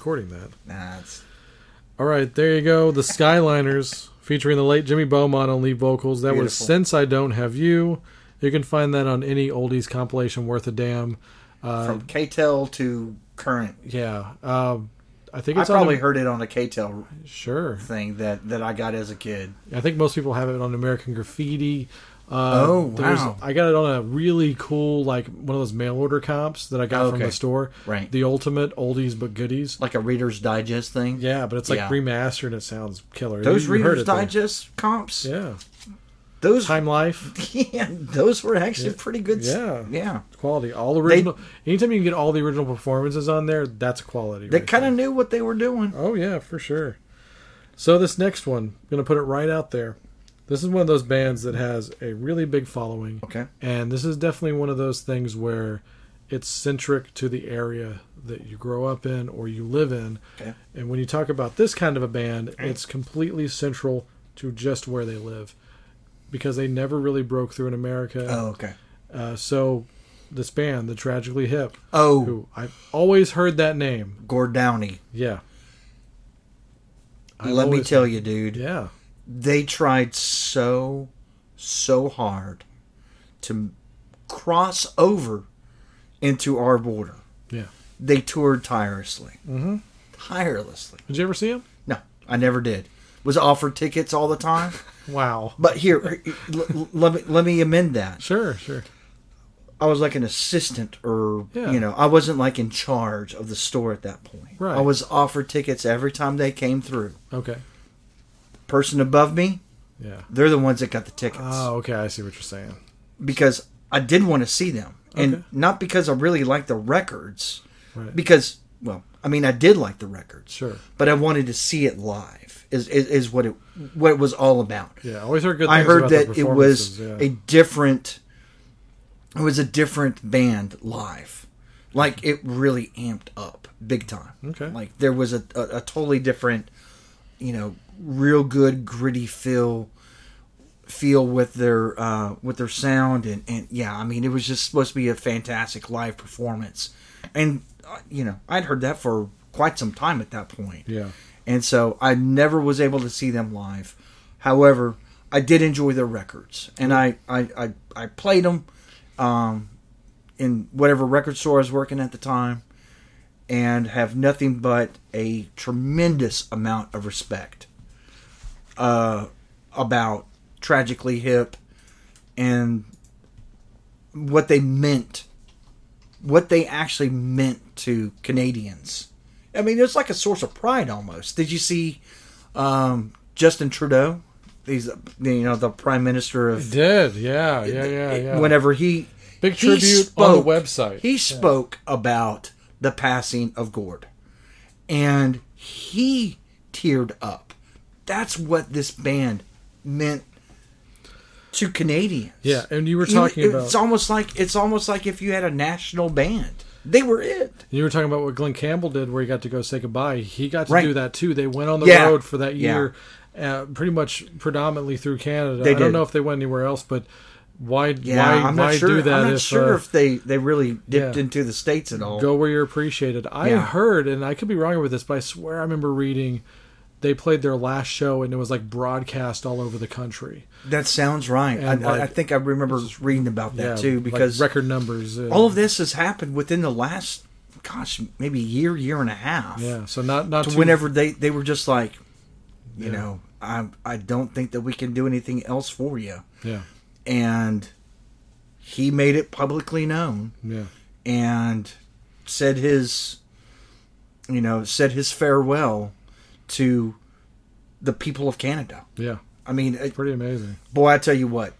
Recording that. Nah, it's All right, there you go. The Skyliners featuring the late Jimmy Beaumont on lead vocals. That was Since I Don't Have You. You can find that on any oldies compilation worth a damn. Uh, from KTEL to current. yeah. Um, I think I probably heard it on a KTEL Sure. thing that, that I got as a kid. I think most people have it on American Graffiti. Uh, Oh, there's- wow. I got it on a really cool, like one of those mail order comps that I got from the store. Right. The ultimate oldies but goodies. Like a Reader's Digest thing. Yeah, but it's like Yeah. remastered and it sounds killer. Those You- you Reader's it there. Digest comps. Yeah. Those Time Life. yeah, those were actually Yeah. pretty good. Yeah. Yeah. Quality. All the original. anytime you can get all the original performances on there, that's quality. They right kind of knew what they were doing. Oh yeah, for sure. So this next one, I'm gonna put it right out there. This is one of those bands that has a really big following. Okay. And this is definitely one of those things where it's centric to the area that you grow up in or you live in. Okay. And when you talk about this kind of a band, it's completely central to just where they live. Because they never really broke through in America. Oh, okay. Uh, so this band, the Tragically Hip, Oh, who I've always heard that name. Gord Downie. Yeah. I've Let me tell you, dude. Yeah. They tried so, so hard to cross over into our border. Yeah. They toured tirelessly. Mm-hmm. Tirelessly. Did you ever see them? No, I never did. Was offered tickets all the time. Wow. But here, l- let me let me amend that. Sure, sure. I was like an assistant, or Yeah. you know, I wasn't like in charge of the store at that point. Right. I was offered tickets every time they came through. Okay. Person above me, Yeah. they're the ones that got the tickets Oh, okay. I see what you're saying. because I did want to see them, and Okay. not because I really liked the records, Right. because well, I mean, I did like the records, Sure. but I wanted to see it live. Is is, is what it what it was all about. Yeah. I always heard good. I heard that it was yeah. a different. It was a different band live, like it really amped up big time. Okay. like there was a, a, a totally different, you know, real good gritty feel, feel with their uh, with their sound and and yeah, I mean it was just supposed to be a fantastic live performance, and uh, you know I'd heard that for quite some time at that point. Yeah. And so I never was able to see them live. However, I did enjoy their records, and I I, I, I played them um, in whatever record store I was working at the time, and have nothing but a tremendous amount of respect uh, about tragically hip and what they meant, what they actually meant to Canadians. I mean, it's like a source of pride almost. Did you see um, Justin Trudeau? He's you know the prime minister of did. Yeah. Yeah. Yeah. Yeah. whenever he Big he tribute on the website. He Yeah. spoke about the passing of Gord, and he teared up. That's what this band meant to Canadians. Yeah, and you were You talking it's about almost like it's almost like if you had a national band. They were it. you were talking about what Glen Campbell did, where he got to go say goodbye. He got to Right. do that too. They went on the Yeah. road for that Yeah. year, uh, pretty much predominantly through Canada. They I don't know if they went anywhere else, but why? Yeah, why? I'm not sure. do that? I'm not if, sure uh, if they they really dipped yeah. into the states at all. Go where you're appreciated. I Yeah. heard, and I could be wrong with this, but I swear I remember reading they played their last show and it was like broadcast all over the country. That sounds right. I, And, I- I think I remember reading about that yeah, too like because record numbers. uh, all of this has happened within the last, gosh, maybe year, year and a half. Yeah, so not not To too, whenever they they were just like, you Yeah. know, I I don't think that we can do anything else for you, Yeah, and he made it publicly known yeah, and said his, you know, said his farewell to the people of Canada. yeah. I mean, it, Pretty amazing. boy, I tell you what.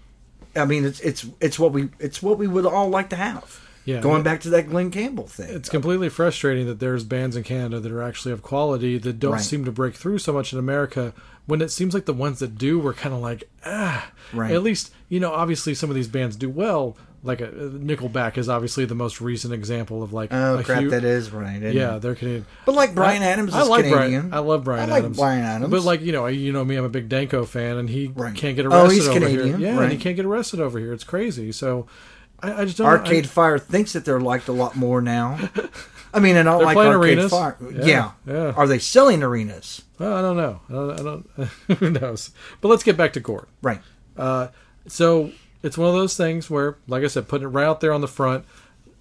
I mean, it's it's it's what we it's what we would all like to have. Yeah, Going back to that Glen Campbell thing. It's completely frustrating that there's bands in Canada that are actually of quality that don't Right. seem to break through so much in America. When it seems like the ones that do were kind of like ah. Right. At least you know, obviously some of these bands do well. Like a, Nickelback is obviously the most recent example of like oh crap, hu- that is right. yeah, it? they're Canadian. but like Bryan I- Adams is I like Canadian. Bryan. I love Bryan I like Adams. Bryan Adams. But like you know, you know me, I'm a big Danko fan, and he Right. can't get arrested Oh, arrested he's over Canadian, here. Yeah, right. and he can't get arrested over here. It's crazy. So I, I just don't. Arcade I, Fire thinks that they're liked a lot more now. I mean, and all They're like Arcade arenas. Fire. Yeah, Yeah. yeah. Are they selling arenas? Well, I don't know. I don't. I don't who knows? But let's get back to court. Right. Uh, so it's one of those things where, like I said, putting it right out there on the front.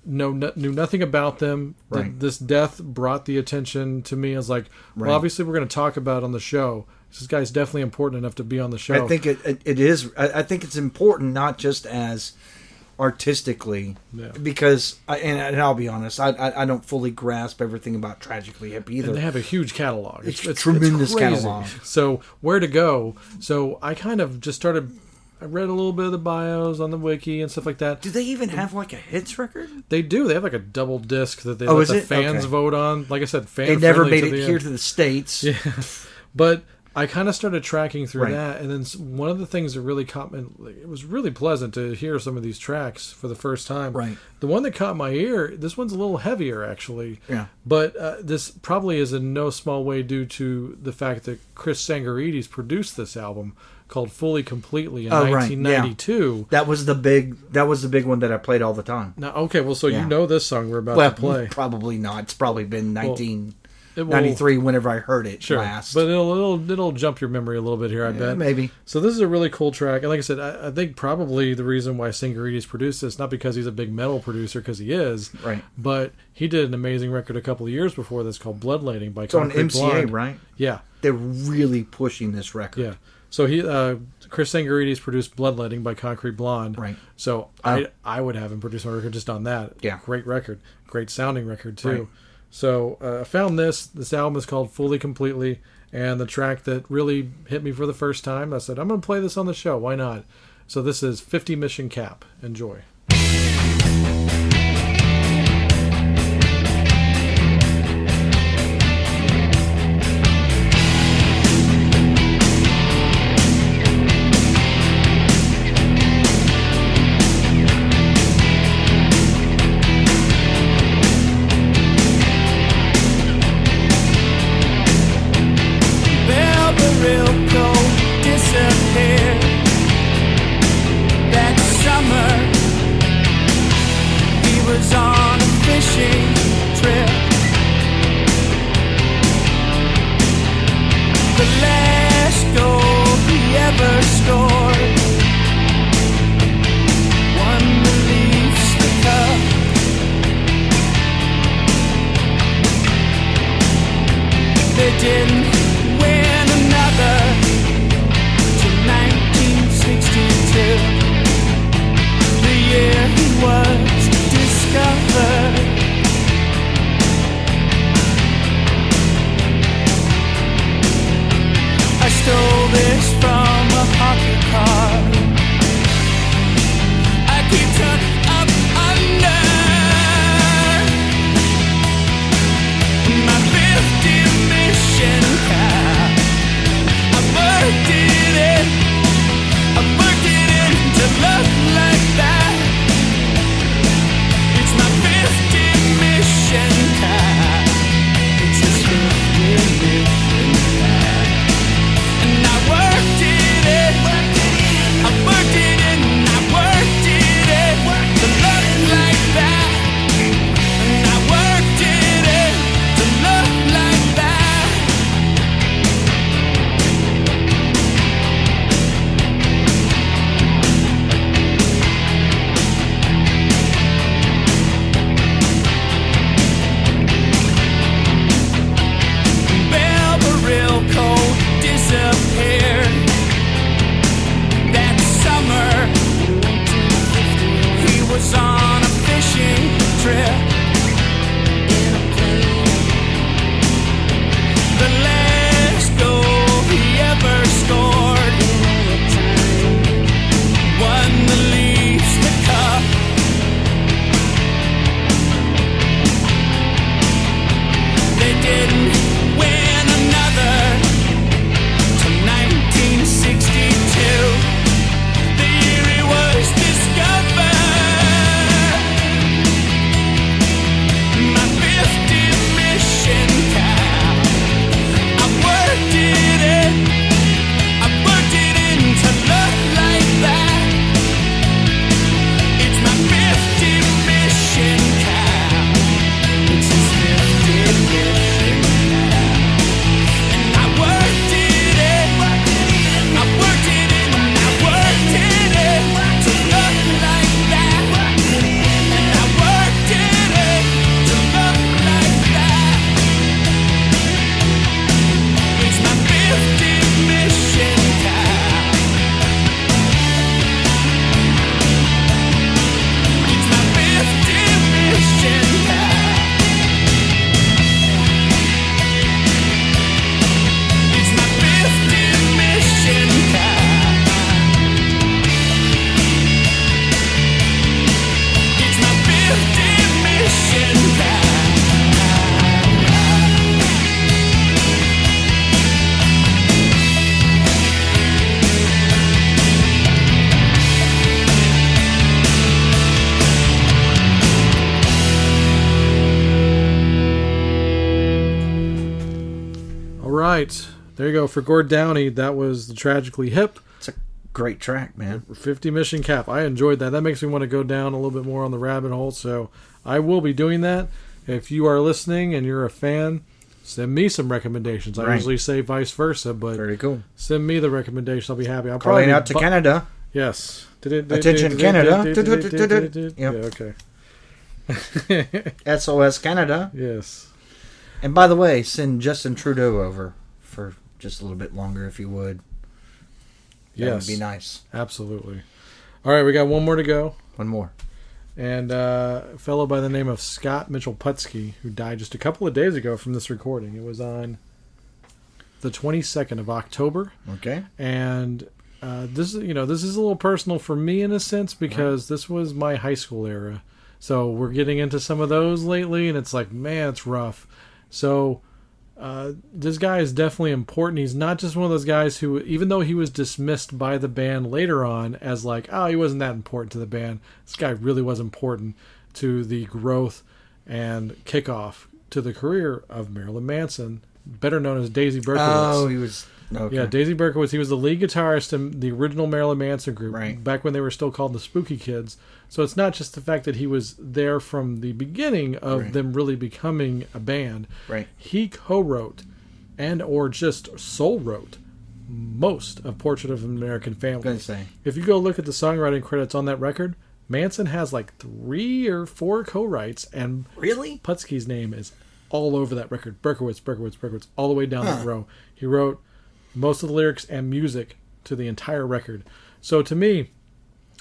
No, no knew nothing about them. Th- Right. This death brought the attention to me. I was like, well, Right. obviously we're going to talk about it on the show. This guy's definitely important enough to be on the show. I think it, it, it is. I, I think it's important not just as artistically, Yeah. because I, and, and I'll be honest, I, I I don't fully grasp everything about Tragically Hip either. And they have a huge catalog. It's a tremendous catalog. So where to go? So I kind of just started. I read a little bit of the bios on the wiki and stuff like that. Do they even have like a hits record? They do. They have like a double disc that they Oh, let the it? fans Okay. vote on. Like I said, fan. They never made it here end. to the states. Yeah, but I kind of started tracking through Right. that, and then one of the things that really caught me, like, it was really pleasant to hear some of these tracks for the first time. Right. The one that caught my ear, this one's a little heavier actually. Yeah. But uh, this probably is in no small way due to the fact that Chris Tsangarides produced this album called Fully Completely in Oh, right, yeah. 1992. That was the big. That was the big one that I played all the time. Now, okay, well, so Yeah. you know this song we're about well, to play. probably not. It's probably been Well, nineteen It will- ninety three whenever I heard it Sure, last. but it'll, it'll it'll jump your memory a little bit here, I bet. maybe. So this is a really cool track, and like I said, I, I think probably the reason why Tsangarides produced this, not because he's a big metal producer, because he is, Right. But he did an amazing record a couple of years before this called Bloodletting by It's on Concrete MCA, Blonde. right? Yeah, They're really pushing this record. yeah. So he, uh, Chris Tsangarides produced Bloodletting by Concrete Blonde. Right. So Oh. I I would have him produce a record just on that. Yeah. Great record, great sounding record too. Right. So uh, I found this. This album is called Fully Completely, and the track that really hit me for the first time, I said I'm going to play this on the show. Why not? So this is 50 Mission Cap. Enjoy. For Gord Downie, that was the Tragically Hip. It's a great track, man. 50 Mission Cap. I enjoyed that. That makes me want to go down a little bit more on the rabbit hole. So I will be doing that. If you are listening and you're a fan, send me some recommendations. I Right. usually say vice versa, but Very cool. send me the recommendation. I'll be happy. I'll Calling probably out to bu- Canada. Yes. Attention, Canada. Yeah. Okay. SOS Canada. Yes. And by the way, send Justin Trudeau over for just a little bit longer if you would. That Yes. would be nice. Absolutely. All right, we got one more to go. One more. And uh, a fellow by the name of Scott Mitchell Putesky, who died just a couple of days ago from this recording. It was on the 22nd of October. Okay. And uh, this is, you know, this is a little personal for me in a sense because this was my high school era. So we're getting into some of those lately, and it's like, man, it's rough. So uh, this guy is definitely important. He's not just one of those guys who, even though he was dismissed by the band later on as like, oh, he wasn't that important to the band. This guy really was important to the growth and kickoff to the career of Marilyn Manson, better known as Daisy Berkowitz. Oh, he was. Okay. Yeah, Daisy Berkowitz. He was the lead guitarist in the original Marilyn Manson group, Right. back when they were still called the Spooky Kids. So it's not just the fact that he was there from the beginning of Right. them really becoming a band. Right. He co-wrote and or just sole wrote most of Portrait of an American Family. If you go look at the songwriting credits on that record, Manson has like three or four co-writes, and Really? Putesky's name is all over that record. Berkowitz, Berkowitz, Berkowitz, all the way down Huh. that row. He wrote most of the lyrics and music to the entire record. So to me,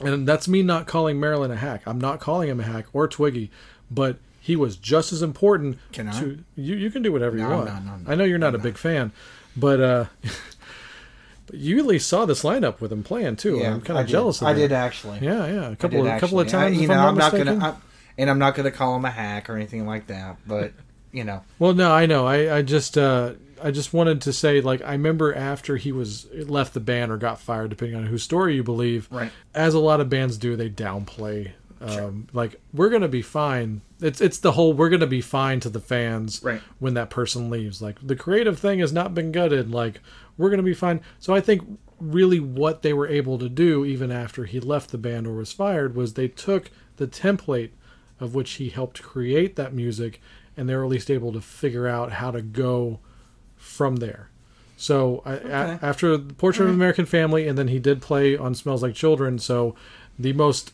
and that's me not calling Marilyn a hack. I'm not calling him a hack or Twiggy, but he was just as important. Can I? to you? You can do whatever you No, I'm want. no, I'm I know you're not a big fan, but uh, but you at least saw this lineup with him playing too. Yeah, I'm kind of jealous. Of I that. did actually. Yeah, yeah, A couple of couple of actually. I- times. you know, I'm not I'm not gonna, I, and I'm not gonna call him a hack or anything like that. But you know, Well, no, I know. I, I just uh, I just wanted to say, like, I remember after he was left the band or got fired, depending on whose story you believe. Right. As a lot of bands do, they downplay. Um, Like we're gonna be fine. It's it's the whole we're gonna be fine to the fans. Right. When that person leaves, like the creative thing has not been gutted. Like we're gonna be fine. So I think really what they were able to do, even after he left the band or was fired, was they took the template of which he helped create that music, and they were at least able to figure out how to go from there. So I, a- after the Portrait of an American Family, and then he did play on Smells Like Children. So the most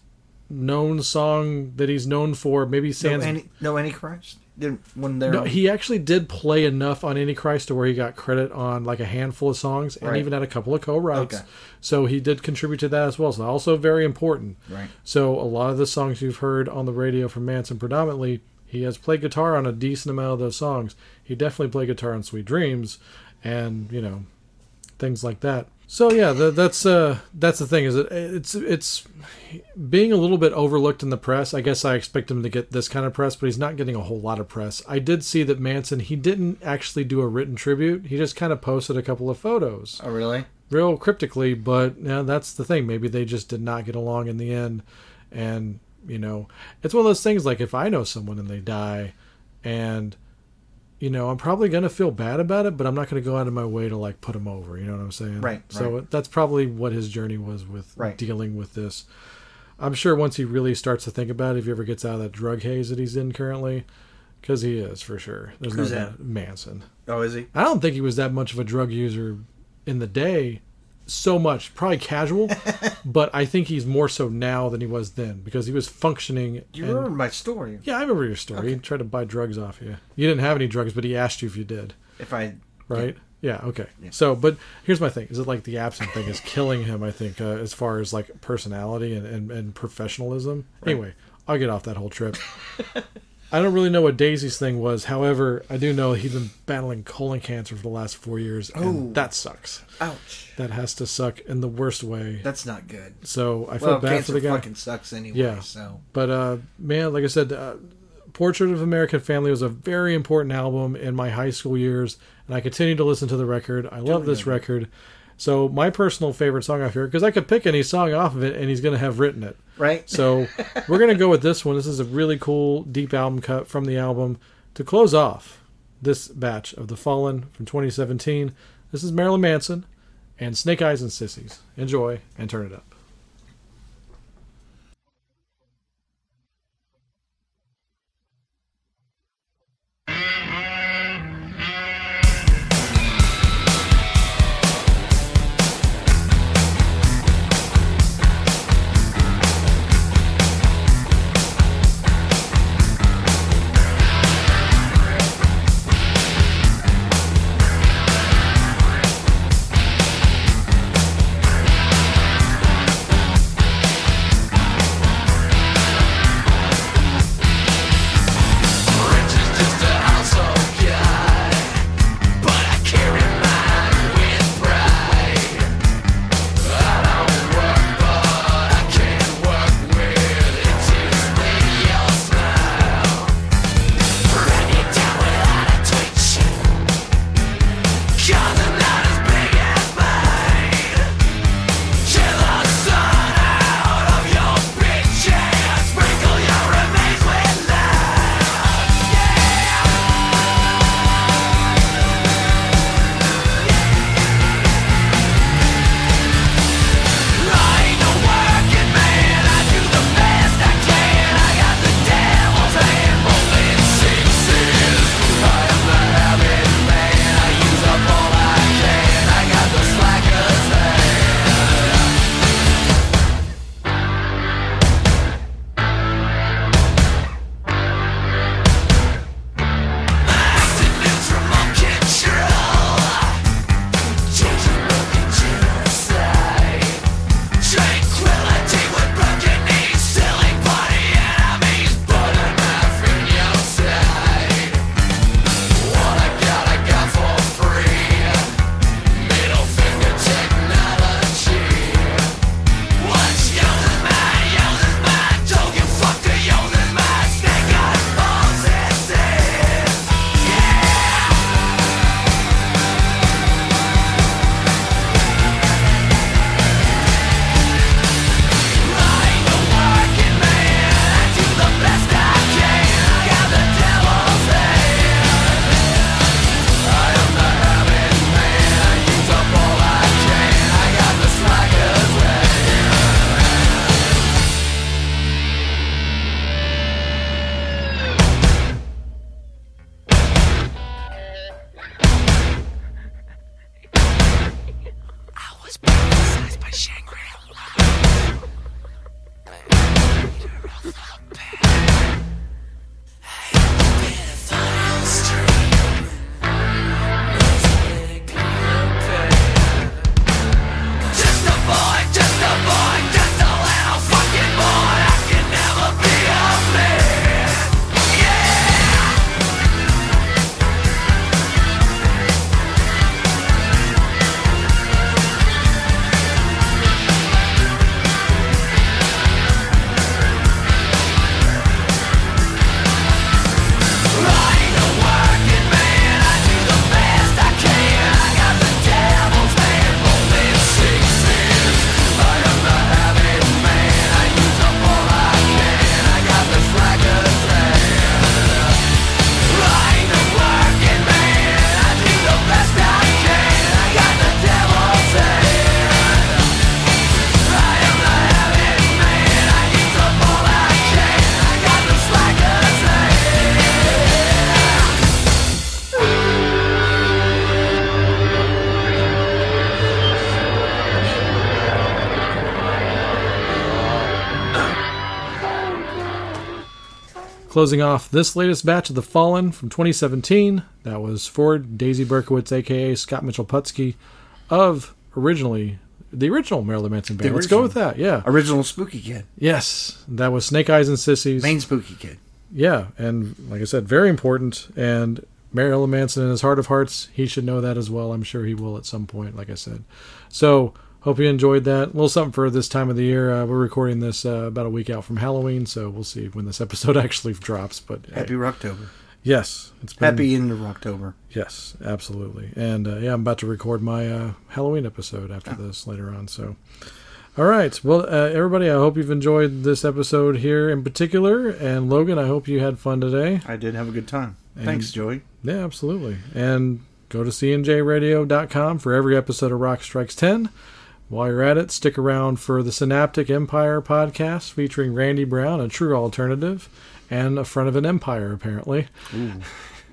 known song that he's known for, maybe no, Sans. any, no Antichrist didn't when they're No, on- he actually did play enough on Antichrist to where he got credit on like a handful of songs, and Right. even had a couple of co-writes. Okay. So he did contribute to that as well. So also very important. Right. So a lot of the songs you've heard on the radio from Manson, predominantly, he has played guitar on a decent amount of those songs. He definitely played guitar on Sweet Dreams, and you know, things like that. So yeah, the, that's uh that's the thing is it, it's it's being a little bit overlooked in the press. I guess I expect him to get this kind of press, but he's not getting a whole lot of press. I did see that Manson he didn't actually do a written tribute. He just kind of posted a couple of photos Oh really? real cryptically, but yeah, that's the thing. Maybe they just did not get along in the end, and you know, it's one of those things. Like if I know someone and they die, and you know, I'm probably gonna feel bad about it, but I'm not gonna go out of my way to like put him over. You know what I'm saying? Right, So right. that's probably what his journey was with Right. dealing with this. I'm sure once he really starts to think about it, if he ever gets out of that drug haze that he's in currently, because he is for sure. There's Who's no that? Manson. Oh, is he? I don't think he was that much of a drug user in the day, so much, probably casual, but I think he's more so now than he was then because he was functioning. You and- remember my story? Yeah, I remember your story. He tried to buy drugs off you. You didn't have any drugs, but he asked you if you did, If I right? Yeah, okay. So, but here's my thing: is it like the absent thing is killing him? I think uh, as far as like personality and and, and professionalism. Anyway, I'll get off that whole trip. I don't really know what Daisy's thing was. However, I do know he's been battling colon cancer for the last four years, and Oh. that sucks. ouch, That has to suck in the worst way. that's not good. So I feel Well, bad for the guy. fucking sucks anyway. Yeah. So But uh, man, like I said, uh, Portrait of American Family was a very important album in my high school years, and I continue to listen to the record. I love this record. So my personal favorite song off here, because I could pick any song off of it, and he's going to have written it. right. So we're going to go with this one. This is a really cool, deep album cut from the album to close off this batch of The Fallen from 2017. This is Marilyn Manson and Snake Eyes and Sissies. Enjoy and turn it up. Closing off this latest batch of The Fallen from 2017, that was Ford Daisy Berkowitz, aka Scott Mitchell Putesky, of originally the original Marilyn Manson band. Let's go with that. Yeah. Original Spooky Kid. Yes, that was Snake Eyes and Sissies. Main Spooky Kid. Yeah, and like I said, very important. And Marilyn Manson in his heart of hearts, he should know that as well. I'm sure he will at some point, like I said. So, hope you enjoyed that. A little something for this time of the year. Uh, we're recording this uh, about a week out from Halloween, so we'll see when this episode actually drops. But hey, Happy Rocktober. yes, it's been Happy end of Rocktober. Yes, absolutely. And uh, yeah, I'm about to record my uh, Halloween episode after this later on. So, all right. Well, uh, everybody, I hope you've enjoyed this episode here in particular. And Logan, I hope you had fun today. I did have a good time. And- Thanks, Joey. Yeah, absolutely. And go to cnjradio.com for every episode of Rock Strikes 10. While you're at it, stick around for the Synaptic Empire podcast featuring Randy Brown, a true alternative, and a front of an empire, apparently.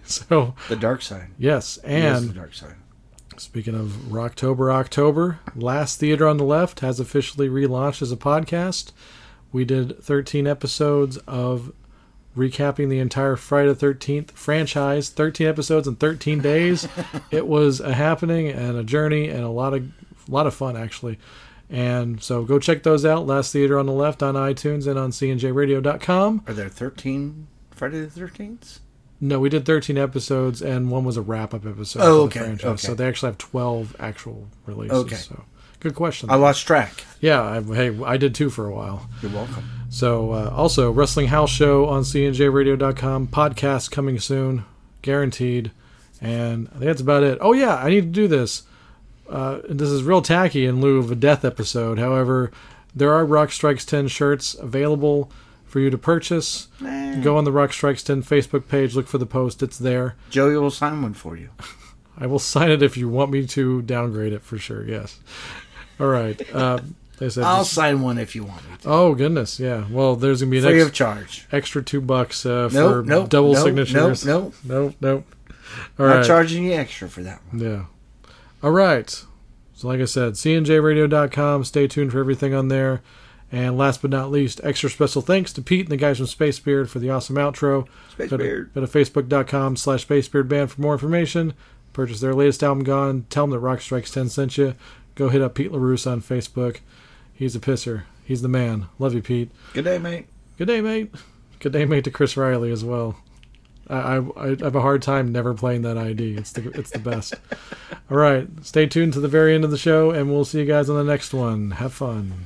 So, The dark side. yes, and the dark side. Speaking of Rocktober, October, Last Theater on the Left has officially relaunched as a podcast. We did 13 episodes of recapping the entire Friday the 13th franchise, 13 episodes in 13 days. it was a happening and a journey and a lot of a lot of fun actually. And so go check those out. Last Theater on the Left on iTunes and on cnjradio.com. Are there 13 Friday the 13th? No, we did 13 episodes, and one was a wrap up episode. Oh, okay, okay. So they actually have 12 actual releases. Okay. So good question. I lost track. Yeah, I, hey, I did too for a while. You're welcome. So uh, also Wrestling House Show on cnjradio.com. Podcast coming soon, guaranteed. And I think that's about it. Oh yeah, I need to do this. Uh, this is real tacky in lieu of a death episode. However, there are Rock Strikes 10 shirts available for you to purchase. Go on the Rock Strikes 10 Facebook page, look for the post. It's there. Joey will sign one for you. I will sign it if you want me to downgrade it for sure. Yes. All right. Uh, they said I'll just- sign one if you want me to. Oh goodness, yeah. Well, there's gonna be an Free ex- of charge. extra two bucks uh, Nope, for nope, double nope, signatures. nope, nope, nope. All Not right. charging you extra for that one. Yeah. All right. So, like I said, cnjradio.com. Stay tuned for everything on there. And last but not least, extra special thanks to Pete and the guys from Space Beard for the awesome outro. Space go to, Beard. Go to facebook.com slash spacebeardband for more information. Purchase their latest album, Gone. Tell them that Rock Strikes 10 sent you. Go hit up Pete LaRusse on Facebook. He's a pisser. He's the man. Love you, Pete. Good day, mate. Good day, mate. Good day, mate, to Chris Riley as well. I, I, have a hard time never playing that ID. It's the it's the best. All right, stay tuned to the very end of the show, and we'll see you guys on the next one. Have fun.